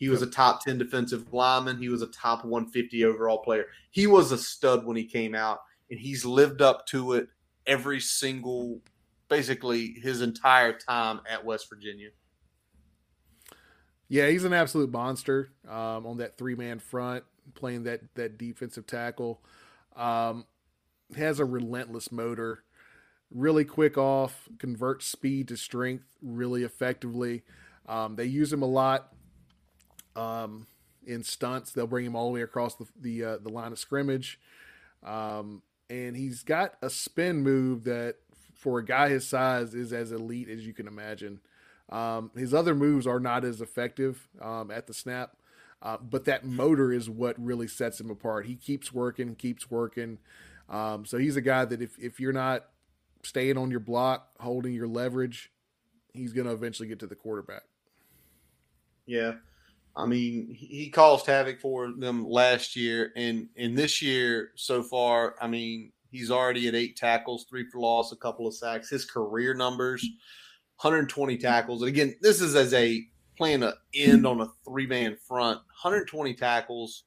He was a top 10 defensive lineman. He was a top 150 overall player. He was a stud when he came out, and he's lived up to it every single, basically his entire time at West Virginia. Yeah, he's an absolute monster um, on that three man front, playing that that defensive tackle. Um, has a relentless motor, really quick off, converts speed to strength really effectively. Um, they use him a lot um, in stunts. They'll bring him all the way across the the, uh, the line of scrimmage, um, and he's got a spin move that for a guy his size is as elite as you can imagine. Um, his other moves are not as effective um, at the snap, uh, but that motor is what really sets him apart. He keeps working, keeps working. Um, so he's a guy that if, if you're not staying on your block, holding your leverage, he's going to eventually get to the quarterback. Yeah. I mean, he caused havoc for them last year, and in this year so far, I mean, he's already at eight tackles, three for loss, a couple of sacks. His career numbers 120 tackles. And again, this is as a playing an end on a three man front. 120 tackles,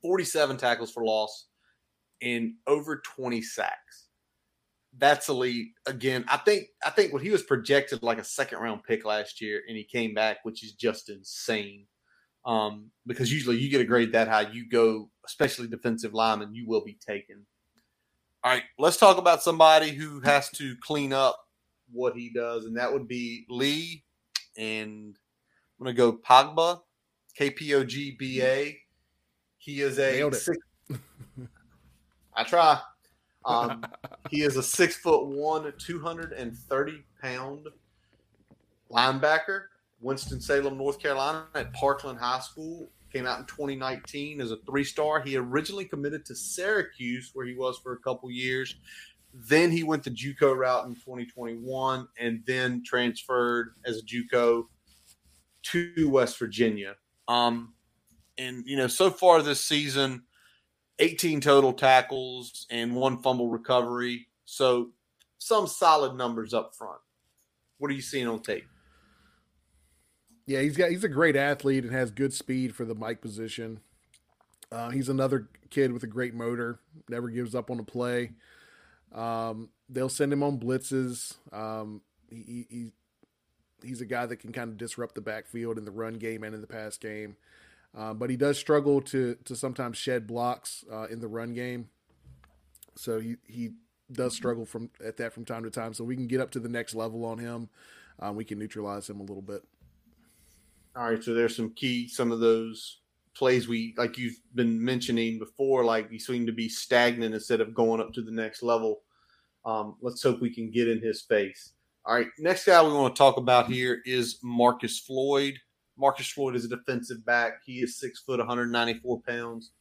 47 tackles for loss, and over 20 sacks. That's elite. Again, I think I think when he was projected like a second round pick last year, and he came back, which is just insane. Um, because usually you get a grade that high, you go, especially defensive lineman, you will be taken. All right, let's talk about somebody who has to clean up what he does, and that would be Lee. And I'm going to go Kpogba, K P O G B A. He is a six, I try. Um, he is a six foot one, 230 pound linebacker. Winston Salem, North Carolina, at Parkland High School. Came out in 2019 as a three star. He originally committed to Syracuse, where he was for a couple years, then he went the JUCO route in 2021, and then transferred as a JUCO to West Virginia. Um, and you know, so far this season, 18 total tackles and one fumble recovery. So some solid numbers up front. What are you seeing on tape? Yeah, he's got he's a great athlete and has good speed for the Mike position. Uh, he's another kid with a great motor, never gives up on a play. Um, they'll send him on blitzes. Um, he, he, he's a guy that can kind of disrupt the backfield in the run game and in the pass game. Uh, but he does struggle to to sometimes shed blocks uh, in the run game. So he he does struggle from at that from time to time. So we can get up to the next level on him. Uh, we can neutralize him a little bit. All right. So there's some key some of those plays we like you've been mentioning before, like you seem to be stagnant instead of going up to the next level. Um, let's hope we can get in his face. All right, next guy we want to talk about here is Marcis Floyd. Marcis Floyd is a defensive back. He is six foot, 194 pounds.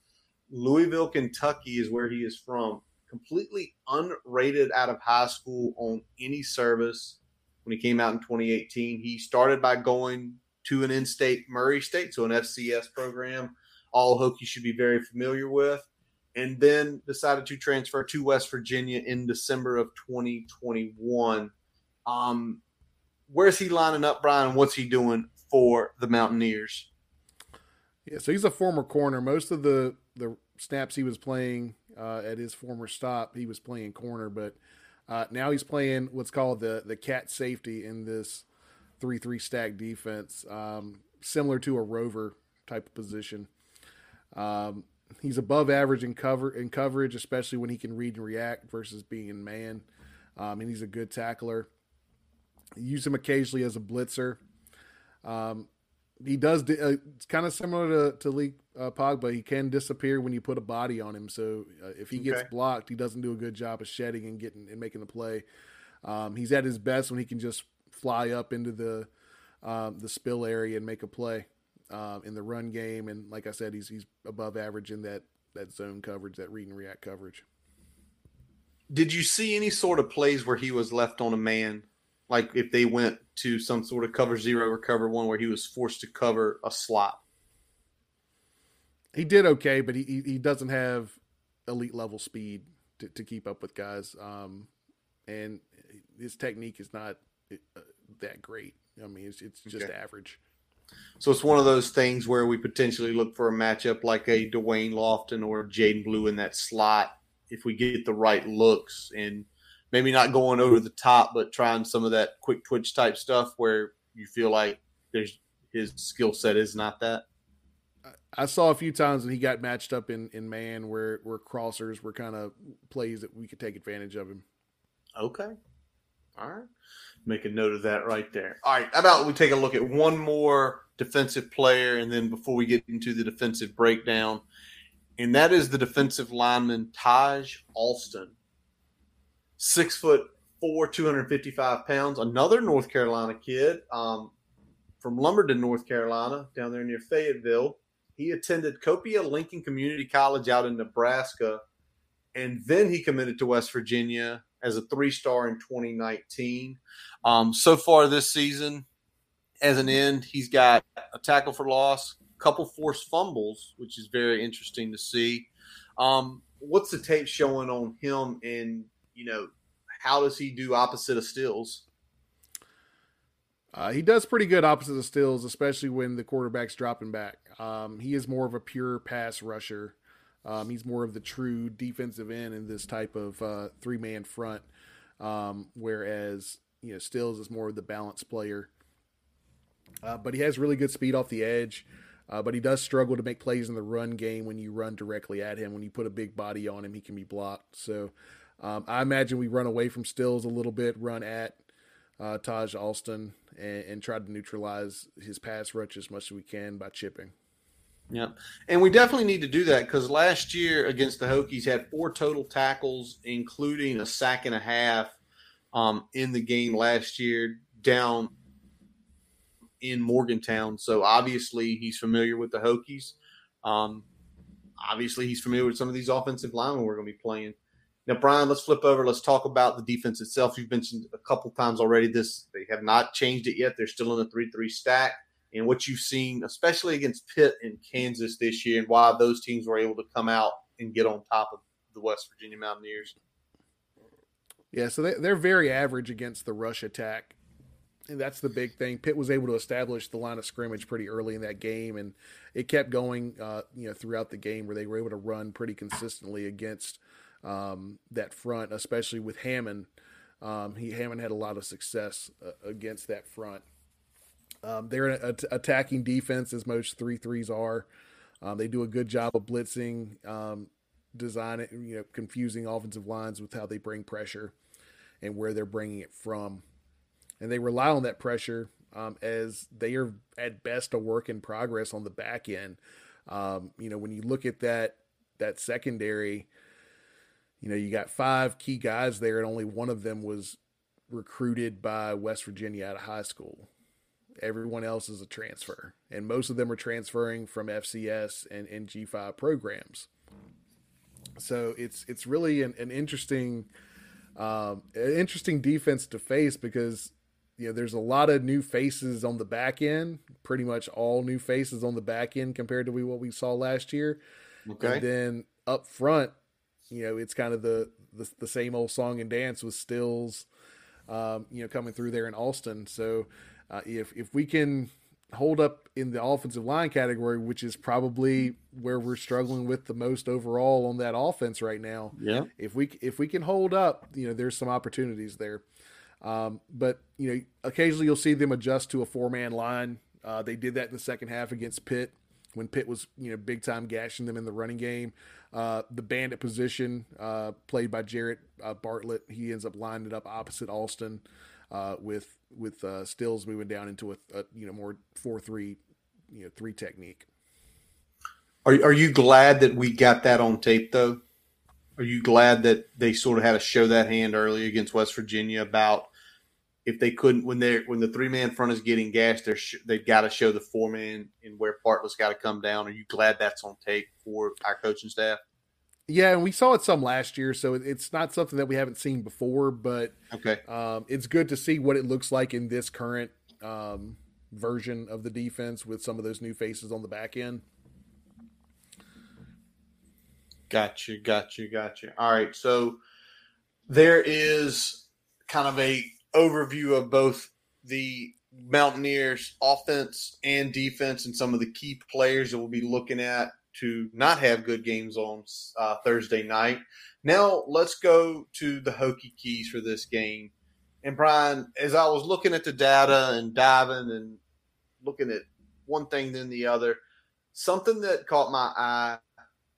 Louisville, Kentucky is where he is from. Completely unrated out of high school on any service when he came out in 2018. He started by going to an in-state Murray State, so an FCS program. All Hokie should be very familiar with, and then decided to transfer to West Virginia in December of 2021. Um, where's he lining up, Brian? What's he doing for the Mountaineers? Yeah, so he's a former corner. Most of the the snaps he was playing uh, at his former stop, he was playing corner, but uh, now he's playing what's called the the cat safety in this three three stack defense, um, similar to a rover type of position. Um, he's above average in cover in coverage, especially when he can read and react versus being in man. Um, and he's a good tackler. Use him occasionally as a blitzer. Um, he does. Uh, it's kind of similar to to Lee uh, Kpogba. He can disappear when you put a body on him. So uh, if he gets okay. blocked, he doesn't do a good job of shedding and getting and making the play. Um, he's at his best when he can just fly up into the um, the spill area and make a play um, in the run game. And like I said, he's he's above average in that that zone coverage, that read and react coverage. Did you see any sort of plays where he was left on a man like if they went to some sort of cover zero or cover one where he was forced to cover a slot. He did okay, but he he doesn't have elite level speed to, to keep up with guys, um, and his technique is not uh, that great. I mean, it's it's just okay. average. So it's one of those things where we potentially look for a matchup like a Da'Wain Lofton or Jadan Blue in that slot if we get the right looks and maybe not going over the top, but trying some of that quick twitch type stuff where you feel like there's his skill set is not that. I saw a few times when he got matched up in, in man where where crossers were kind of plays that we could take advantage of him. Okay. All right. Make a note of that right there. All right. How about we take a look at one more defensive player and then before we get into the defensive breakdown, and that is the defensive lineman Taijh Alston six foot four, 255 pounds. Another North Carolina kid um, from Lumberton, North Carolina, down there near Fayetteville. He attended Copiah Lincoln Community College out in Nebraska, and then he committed to West Virginia as a three star in 2019. Um, so far this season, as an end, he's got a tackle for loss, a couple forced fumbles, which is very interesting to see. Um, what's the tape showing on him and you know, how does he do opposite of Stills? Uh, he does pretty good opposite of Stills, especially when the quarterback's dropping back. Um, he is more of a pure pass rusher. Um, he's more of the true defensive end in this type of uh, three man front, um, whereas you know Stills is more of the balance player. Uh, but he has really good speed off the edge. Uh, but he does struggle to make plays in the run game when you run directly at him. When you put a big body on him, he can be blocked. So um, I imagine we run away from Stills a little bit, run at uh, Taijh Alston, and, and, try to neutralize his pass rush as much as we can by chipping. Yep. And we definitely need to do that because last year against the Hokies had four total tackles, including a sack and a half um, in the game last year down in Morgantown. So obviously he's familiar with the Hokies. Um, obviously he's familiar with some of these offensive linemen we're going to be playing. Now, Brian, let's flip over. Let's talk about the defense itself. You've mentioned a couple times already this they have not changed it yet. They're still in the three-three stack. And what you've seen, especially against Pitt and Kansas this year, and why those teams were able to come out and get on top of the West Virginia Mountaineers. Yeah, so they, they're very average against the rush attack. And that's the big thing. Pitt was able to establish the line of scrimmage pretty early in that game, and it kept going, uh, you know, throughout the game where they were able to run pretty consistently against – um, that front, especially with Hammond. Um, he Hammond had a lot of success uh, against that front. Um, they're an attacking defense, as most three threes are. Um, they do a good job of blitzing, um, designing, you know, confusing offensive lines with how they bring pressure and where they're bringing it from. And they rely on that pressure um, as they are at best a work in progress on the back end. Um, you know, when you look at that that secondary, you know, you got five key guys there, and only one of them was recruited by West Virginia out of high school. Everyone else is a transfer, and most of them are transferring from FCS and, and G5 programs. So it's it's really an, an interesting um, an interesting defense to face because you know there's a lot of new faces on the back end, pretty much all new faces on the back end compared to what we saw last year. Okay. And then up front, you know, it's kind of the, the, the same old song and dance with Stills, um, you know, coming through there in Alston. So uh, if if we can hold up in the offensive line category, which is probably where we're struggling with the most overall on that offense right now. Yeah. If we if we can hold up, you know, there's some opportunities there. Um, but you know, occasionally you'll see them adjust to a four man line. Uh, they did that in the second half against Pitt when Pitt was you know big time gashing them in the running game. Uh, the bandit position uh, played by Jared uh, Bartlett, he ends up lining it up opposite Alston uh, with with uh, Stills moving down into a, a you know more four three you know three technique. Are are you glad that we got that on tape though? Are you glad that they sort of had to show that hand early against West Virginia about if they couldn't when they when the three man front is getting gashed, they're sh- they've got to show the four man and where Bartlett's got to come down. Are you glad that's on tape for our coaching staff? Yeah, and we saw it some last year, so it's not something that we haven't seen before. But okay, um, it's good to see what it looks like in this current um, version of the defense with some of those new faces on the back end. Got you, got you, got you. All right, so there is kind of a overview of both the Mountaineers offense and defense and some of the key players that we'll be looking at to not have good games on uh, Thursday night. Now let's go to the Hokie keys for this game. And Brian, as I was looking at the data and diving and looking at one thing then the other, something that caught my eye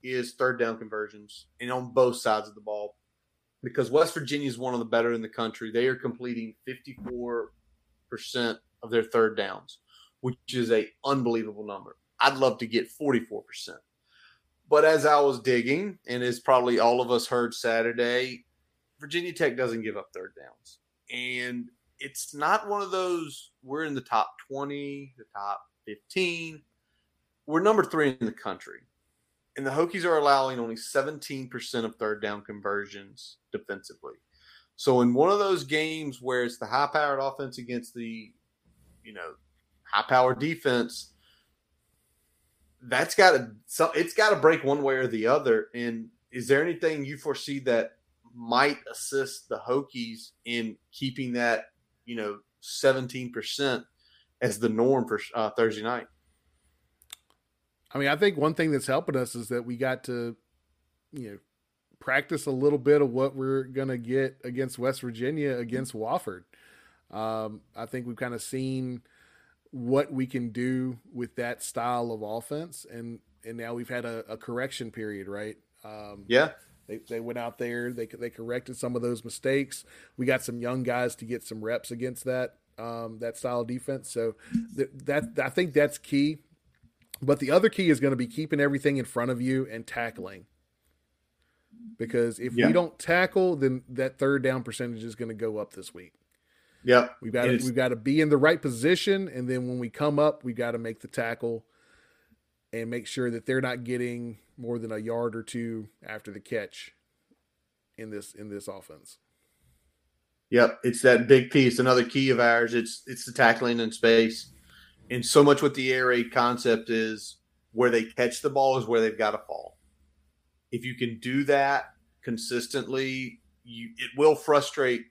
is third down conversions and on both sides of the ball because West Virginia is one of the better in the country. They are completing 54% of their third downs, which is a unbelievable number. I'd love to get 44%. But as I was digging, and as probably all of us heard Saturday, Virginia Tech doesn't give up third downs. And it's not one of those, we're in the top 20, the top 15. We're number three in the country and the Hokies are allowing only 17% of third down conversions defensively. So in one of those games where it's the high powered offense against the, you know, high powered defense, that's got to so it's got to break one way or the other. And is there anything you foresee that might assist the Hokies in keeping that, you know, 17% as the norm for uh, Thursday night? I mean, I think one thing that's helping us is that we got to, you know, practice a little bit of what we're to get against West Virginia against Wofford. Um, I think we've kind of seen what we can do with that style of offense, and and now we've had a, a correction period, right? Um, yeah, they, they went out there, they they corrected some of those mistakes. We got some young guys to get some reps against that um, that style of defense. So th- that I think that's key. But the other key is going to be keeping everything in front of you and tackling. Because if yeah. we don't tackle, then that third down percentage is going to go up this week. Yeah, we've got to, we've got to be in the right position, and then when we come up, we got to make the tackle and make sure that they're not getting more than a yard or two after the catch in this in this offense. Yep, it's that big piece. Another key of ours. It's it's the tackling in space and so much what the air raid concept is where they catch the ball is where they've got to fall. If you can do that consistently, you, it will frustrate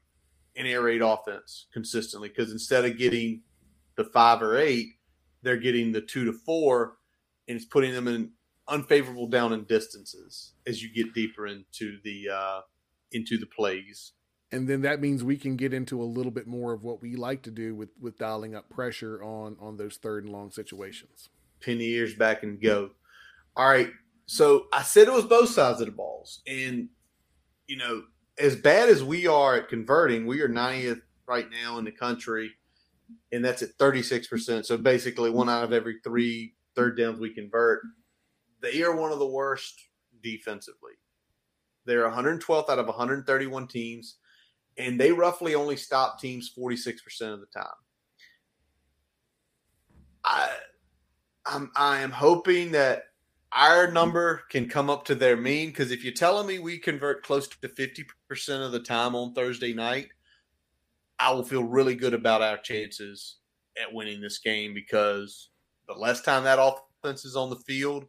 an air raid offense consistently because instead of getting the five or eight, they're getting the two to four, and it's putting them in unfavorable down and distances as you get deeper into the uh, into the plays and then that means we can get into a little bit more of what we like to do with with dialing up pressure on on those third and long situations. Pin the ears back and go. All right. So I said it was both sides of the balls, and you know, as bad as we are at converting, we are 90th right now in the country, and that's at 36 percent. So basically, one out of every three third downs we convert. They are one of the worst defensively. They're 112th out of 131 teams and they roughly only stop teams 46% of the time. I I'm I am hoping that our number can come up to their mean because if you're telling me we convert close to 50% of the time on Thursday night, I will feel really good about our chances at winning this game because the less time that offense is on the field,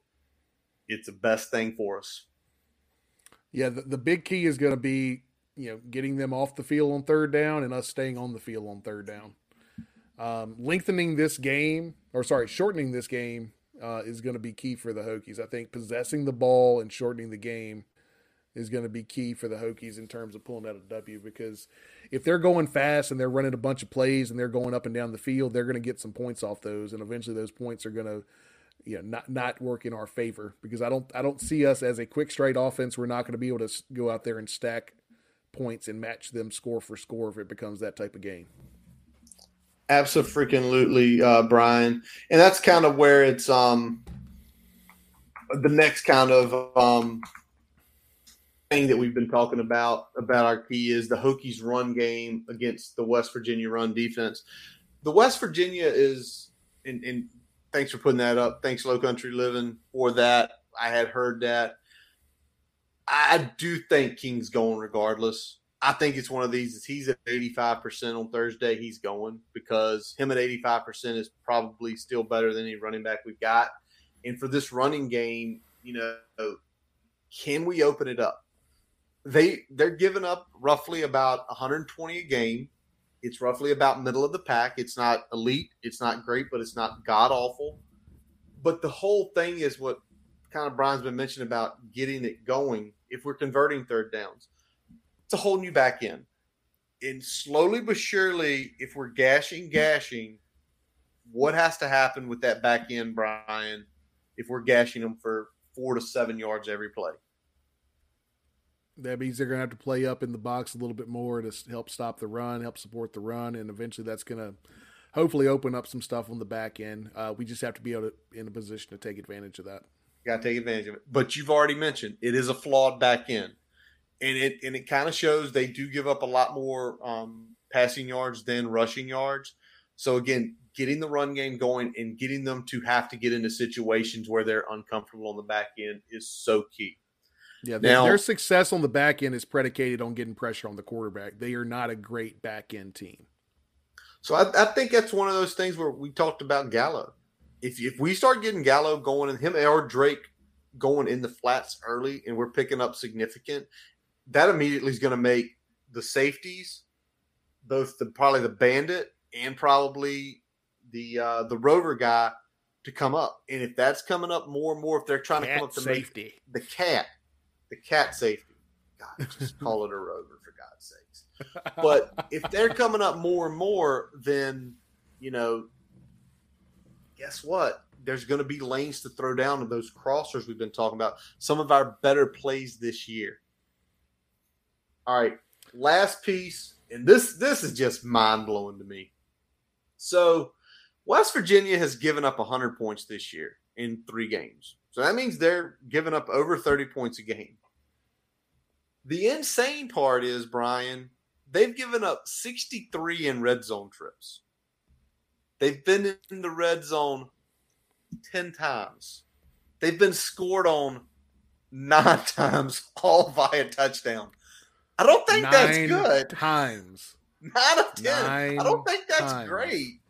it's the best thing for us. Yeah, the, the big key is going to be you know, getting them off the field on third down and us staying on the field on third down. Um, lengthening this game, or sorry, shortening this game uh, is going to be key for the Hokies. I think possessing the ball and shortening the game is going to be key for the Hokies in terms of pulling out a W because if they're going fast and they're running a bunch of plays and they're going up and down the field, they're going to get some points off those, and eventually those points are going to you know not not work in our favor because I don't I don't see us as a quick straight offense. We're not going to be able to go out there and stack points and match them score for score if it becomes that type of game. Absolutely, uh, Brian, and that's kind of where it's um the next kind of um thing that we've been talking about about our key is the Hokies run game against the West Virginia run defense. The West Virginia is, and, and thanks for putting that up. Thanks, Low Country Living, for that. I had heard that. I do think King's going regardless. I think it's one of these. Is He's at 85% on Thursday. He's going because him at 85% is probably still better than any running back we've got. And for this running game, you know, can we open it up? They they're giving up roughly about 120 a game. It's roughly about middle of the pack. It's not elite. It's not great, but it's not god awful. But the whole thing is what kind of Brian's been mentioning about getting it going. If we're converting third downs, it's a whole new back in. And slowly but surely, if we're gashing, gashing, what has to happen with that back end, Brian, if we're gashing them for four to seven yards every play? That means they're going to have to play up in the box a little bit more to help stop the run, help support the run, and eventually that's going to hopefully open up some stuff on the back end. Uh, we just have to be able to in a position to take advantage of that. Got to take advantage of it. But you've already mentioned it is a flawed back end, and it and it kind of shows they do give up a lot more um, passing yards than rushing yards. So again, getting the run game going and getting them to have to get into situations where they're uncomfortable on the back end is so key. Yeah, now, their success on the back end is predicated on getting pressure on the quarterback. They are not a great back end team. So I, I, think that's one of those things where we talked about Gallo. If if we start getting Gallo going and him or Drake going in the flats early, and we're picking up significant, that immediately is going to make the safeties, both the probably the bandit and probably the uh, the rover guy, to come up. And if that's coming up more and more, if they're trying cat to come up to safety, the cat the cat safety. God, just call it a rover for God's sakes. But if they're coming up more and more, then you know, guess what? There's going to be lanes to throw down to those crossers we've been talking about. Some of our better plays this year. All right, last piece, and this this is just mind blowing to me. So, West Virginia has given up 100 points this year in three games. So that means they're giving up over 30 points a game. The insane part is, Brian, they've given up 63 in red zone trips. They've been in the red zone 10 times. They've been scored on nine times, all via touchdown. I don't think nine that's good. Times. Nine of 10. Nine I don't think that's times. great.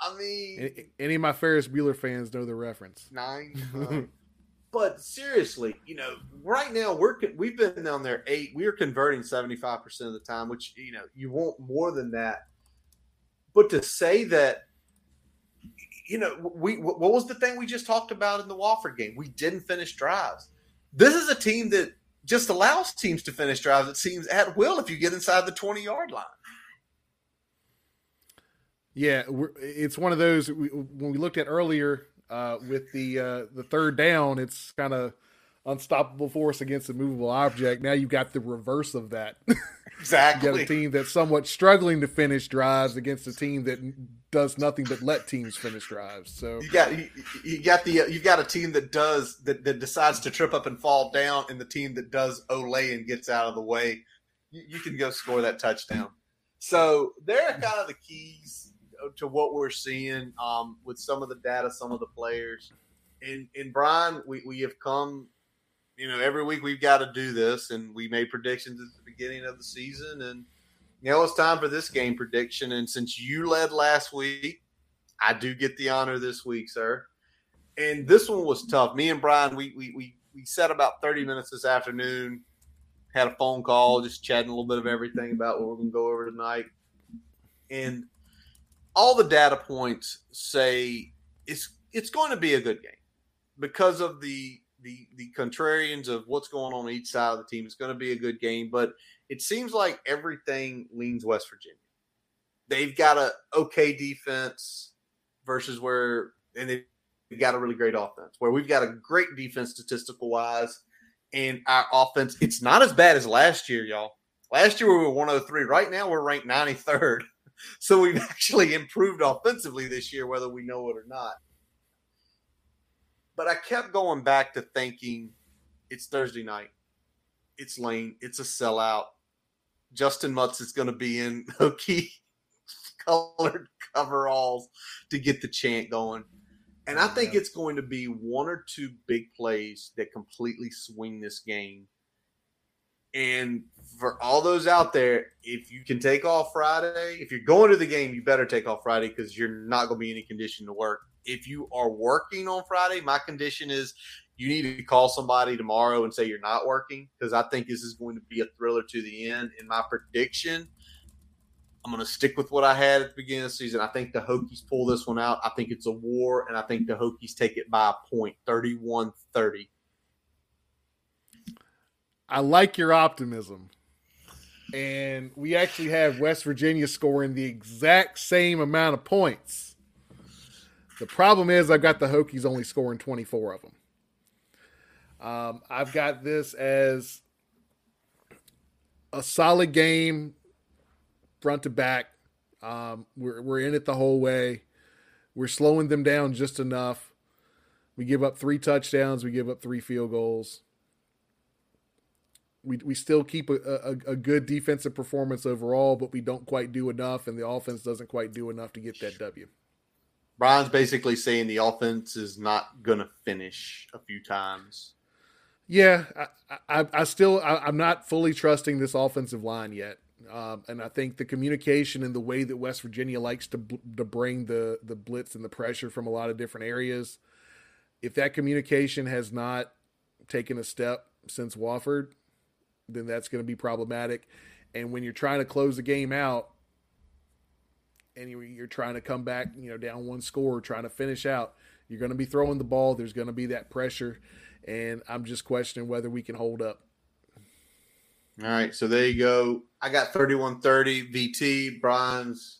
I mean, any of my Ferris Bueller fans know the reference. Nine. but seriously, you know, right now we're we've been down there eight. We are converting seventy five percent of the time, which you know you want more than that. But to say that, you know, we what was the thing we just talked about in the Wofford game? We didn't finish drives. This is a team that just allows teams to finish drives. It seems at will if you get inside the twenty yard line. Yeah, it's one of those when we looked at earlier uh, with the uh, the third down, it's kind of unstoppable force against a movable object. Now you've got the reverse of that. Exactly. you got a team that's somewhat struggling to finish drives against a team that does nothing but let teams finish drives. So you got you, you got the you got a team that does that, that decides to trip up and fall down, and the team that does Olay and gets out of the way. You, you can go score that touchdown. So they're kind of the keys to what we're seeing um, with some of the data, some of the players. And, and Brian, we, we have come, you know, every week we've got to do this, and we made predictions at the beginning of the season. And now it's time for this game prediction. And since you led last week, I do get the honor this week, sir. And this one was tough. Me and Brian, we we we, we set about 30 minutes this afternoon, had a phone call, just chatting a little bit of everything about what we're to go over tonight. And all the data points say it's it's going to be a good game because of the the the contrarians of what's going on each side of the team. It's going to be a good game, but it seems like everything leans West Virginia. They've got a okay defense versus where and they've got a really great offense. Where we've got a great defense statistical wise, and our offense it's not as bad as last year, y'all. Last year we were 103. Right now we're ranked 93rd. So we've actually improved offensively this year, whether we know it or not. But I kept going back to thinking it's Thursday night. It's Lane. It's a sellout. Justin Mutz is going to be in Hokie colored coveralls to get the chant going. And I think it's going to be one or two big plays that completely swing this game. And for all those out there, if you can take off Friday, if you're going to the game, you better take off Friday because you're not going to be in any condition to work if you are working on Friday, my condition is you need to call somebody tomorrow and say you're not working because I think this is going to be a thriller to the end. In my prediction, I'm going to stick with what I had at the beginning of the season. I think the Hokies pull this one out. I think it's a war, and I think the Hokies take it by a point 31 30. I like your optimism. And we actually have West Virginia scoring the exact same amount of points. The problem is I've got the Hokies only scoring 24 of them. Um, I've got this as a solid game, front to back. Um, we're we're in it the whole way. We're slowing them down just enough. We give up three touchdowns. We give up three field goals. We we still keep a, a, a good defensive performance overall, but we don't quite do enough, and the offense doesn't quite do enough to get that W. Brian's basically saying the offense is not going to finish a few times. Yeah, I, I, I still I, am not fully trusting this offensive line yet, um, and I think the communication and the way that West Virginia likes to to bring the the blitz and the pressure from a lot of different areas, if that communication has not taken a step since Wofford, then that's going to be problematic. And when you're trying to close the game out, and you're trying to come back, you know, down one score, trying to finish out, you're going to be throwing the ball. There's going to be that pressure, and I'm just questioning whether we can hold up. All right, so there you go. I got 31-30 VT. Brian's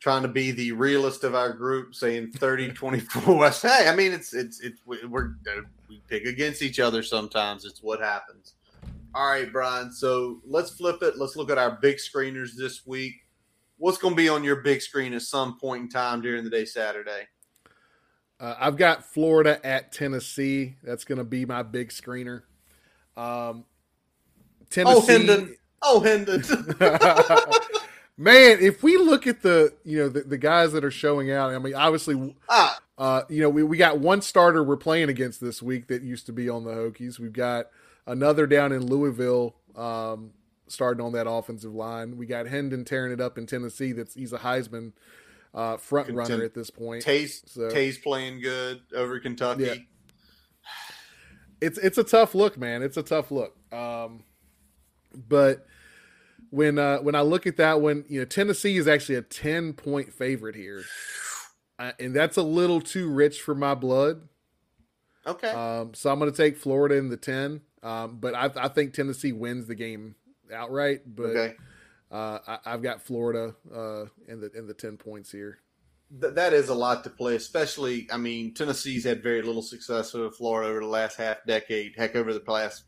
trying to be the realist of our group, saying 30-24 West. Hey, I mean, it's it's it's we're uh, we pick against each other sometimes. It's what happens. All right, Brian. So let's flip it. Let's look at our big screeners this week what's going to be on your big screen at some point in time during the day Saturday? Uh, I've got Florida at Tennessee. That's going to be my big screener. Um, Tennessee. Oh, Hendon. Oh, Hendon. Man, if we look at the you know the, the guys that are showing out, I mean, obviously, ah. uh, you know, we, we got one starter we're playing against this week that used to be on the Hokies. We've got another down in Louisville um, starting on that offensive line. We got Hendon tearing it up in Tennessee. That's he's a Heisman uh, front Content- runner at this point. Tays so, Tays playing good over Kentucky. Yeah. It's it's a tough look, man. It's a tough look. Um, but when uh, when I look at that one, you know, Tennessee is actually a ten point favorite here, uh, and that's a little too rich for my blood. Okay. Um, so I'm going to take Florida in the ten, um, but I, I think Tennessee wins the game outright, but okay. Uh, I, have got Florida uh, in the in the ten points here. Th- that is a lot to play, especially. I mean, Tennessee's had very little success with Florida over the last half decade, heck, over the last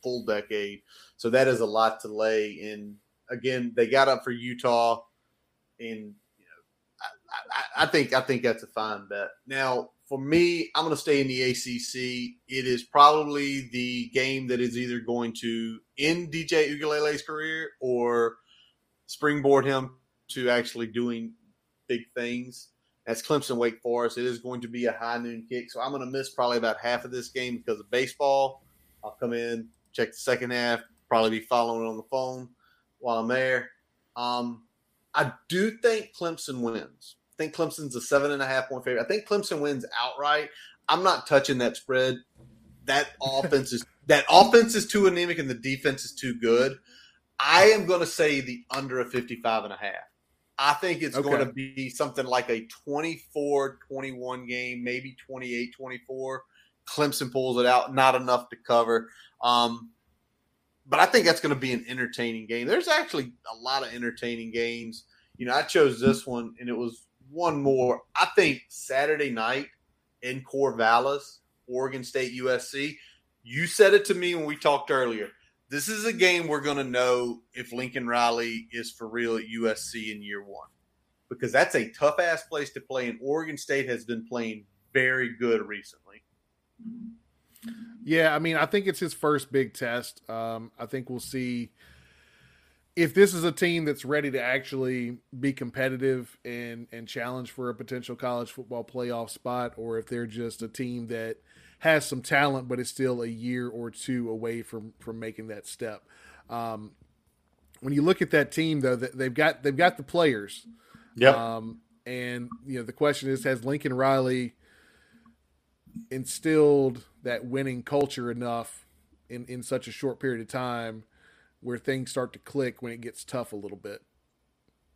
full decade. So that is a lot to lay. And again, they got up for Utah, and you know, I, I, I think I think that's a fine bet. Now, for me, I'm going to stay in the ACC. It is probably the game that is either going to end DJ Uiagalelei's career or springboard him to actually doing big things. That's Clemson Wake Forest. It is going to be a high noon kick, so I'm going to miss probably about half of this game because of baseball. I'll come in, check the second half, probably be following on the phone while I'm there. Um, I do think Clemson wins I think Clemson's a seven and a half point favorite. I think Clemson wins outright. I'm not touching that spread. That offense is that offense is too anemic and the defense is too good. I am going to say the under a 55 and a half. I think it's okay. going to be something like a 24 21 game, maybe 28 24. Clemson pulls it out, not enough to cover. Um, but I think that's going to be an entertaining game. There's actually a lot of entertaining games. You know, I chose this one, and it was one more. I think Saturday night in Corvallis, Oregon State USC. You said it to me when we talked earlier. This is a game we're going to know if Lincoln Riley is for real at USC in year one because that's a tough ass place to play, and Oregon State has been playing very good recently. Yeah, I mean, I think it's his first big test. Um, I think we'll see if this is a team that's ready to actually be competitive and and challenge for a potential college football playoff spot, or if they're just a team that has some talent but is still a year or two away from from making that step. Um, when you look at that team, though, that they've got they've got the players. Yeah. Um, and you know the question is, has Lincoln Riley instilled that winning culture enough in in such a short period of time where things start to click when it gets tough a little bit?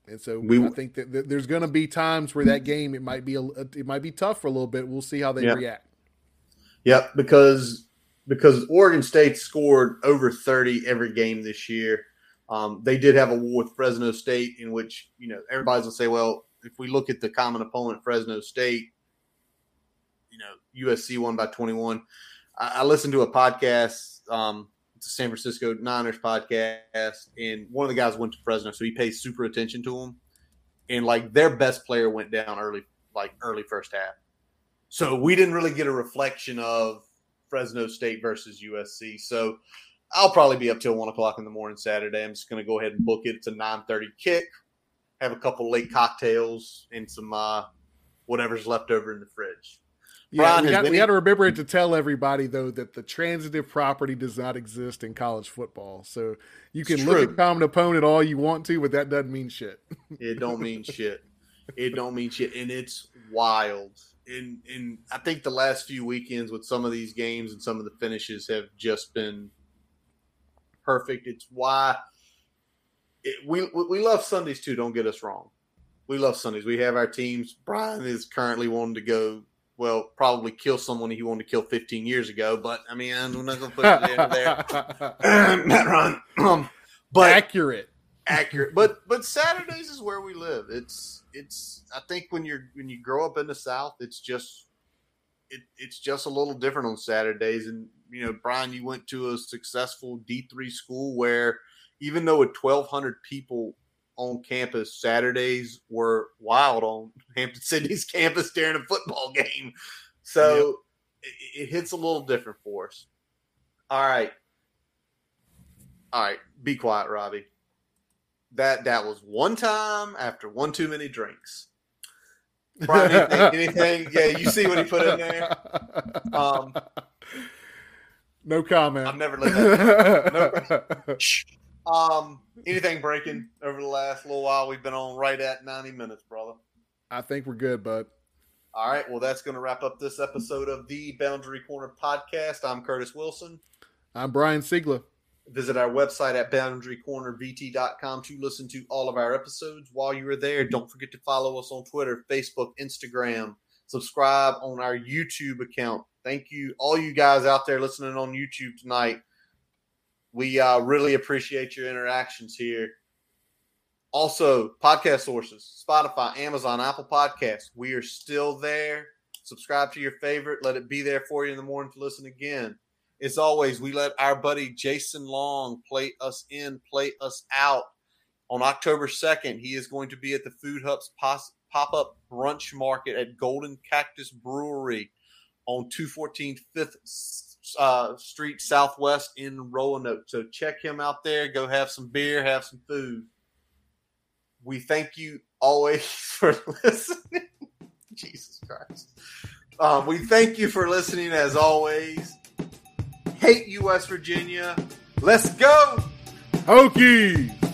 And so we, I think that there's going to be times where that game it might be a, it might be tough for a little bit. We'll see how they react. Yep, because because Oregon State scored over 30 every game this year. Um, they did have a war with Fresno State, in which you know everybody's gonna say, well, if we look at the common opponent, Fresno State, you know USC won by 21. I, I listened to a podcast, um, it's a San Francisco Niners podcast, and one of the guys went to Fresno, so he pays super attention to them. And like their best player went down early, like early first half. So we didn't really get a reflection of Fresno State versus USC. So I'll probably be up till one o'clock in the morning Saturday. I'm just going to go ahead and book it. It's a 9:30 kick. Have a couple late cocktails and some uh, whatever's left over in the fridge. Yeah, we got, we got, to remember it to tell everybody though that the transitive property does not exist in college football. So you can look at common opponent all you want to, but that doesn't mean shit. it don't mean shit. It don't mean shit, and it's wild in in I think the last few weekends with some of these games and some of the finishes have just been perfect. It's why it, we we love Sundays too. Don't get us wrong. We love Sundays. We have our teams. Brian is currently wanting to go. Well, probably kill someone he wanted to kill 15 years ago. But I mean, we're not going to put it in there. Matt Run, um, but accurate, accurate. But but Saturdays is where we live. It's it's I think when you're when you grow up in the South, it's just it, it's just a little different on Saturdays. And you know, Brian, you went to a successful D three school where even though with twelve hundred people on campus, Saturdays were wild on Hampden-Sydney's campus during a football game. So yep. it, it hits a little different for us. All right. All right. Be quiet, Robbie that that was one time after one too many drinks. Brian, anything, anything, Yeah, you see what he put in there. Um, no comment. I've never let that. No, um, anything breaking over the last little while? We've been on right at ninety minutes, brother. I think we're good, bud. All right. Well, that's going to wrap up this episode of the Boundary Corner podcast. I'm Curtis Wilson. I'm Brian Siegler. Visit our website at boundarycornervt.com to listen to all of our episodes. While you are there, don't forget to follow us on Twitter, Facebook, Instagram. Subscribe on our YouTube account. Thank you, all you guys out there listening on YouTube tonight. We uh, really appreciate your interactions here. Also, podcast sources Spotify, Amazon, Apple Podcasts. We are still there. Subscribe to your favorite. Let it be there for you in the morning to listen again. As always, we let our buddy Jason Long play us in, play us out. On October 2nd, he is going to be at the Food Hub's pop up brunch market at Golden Cactus Brewery on 214 5th uh, Street Southwest in Roanoke. So check him out there. Go have some beer, have some food. We thank you always for listening. Jesus Christ. Um, we thank you for listening as always hate you, West Virginia. Let's go. Hokies.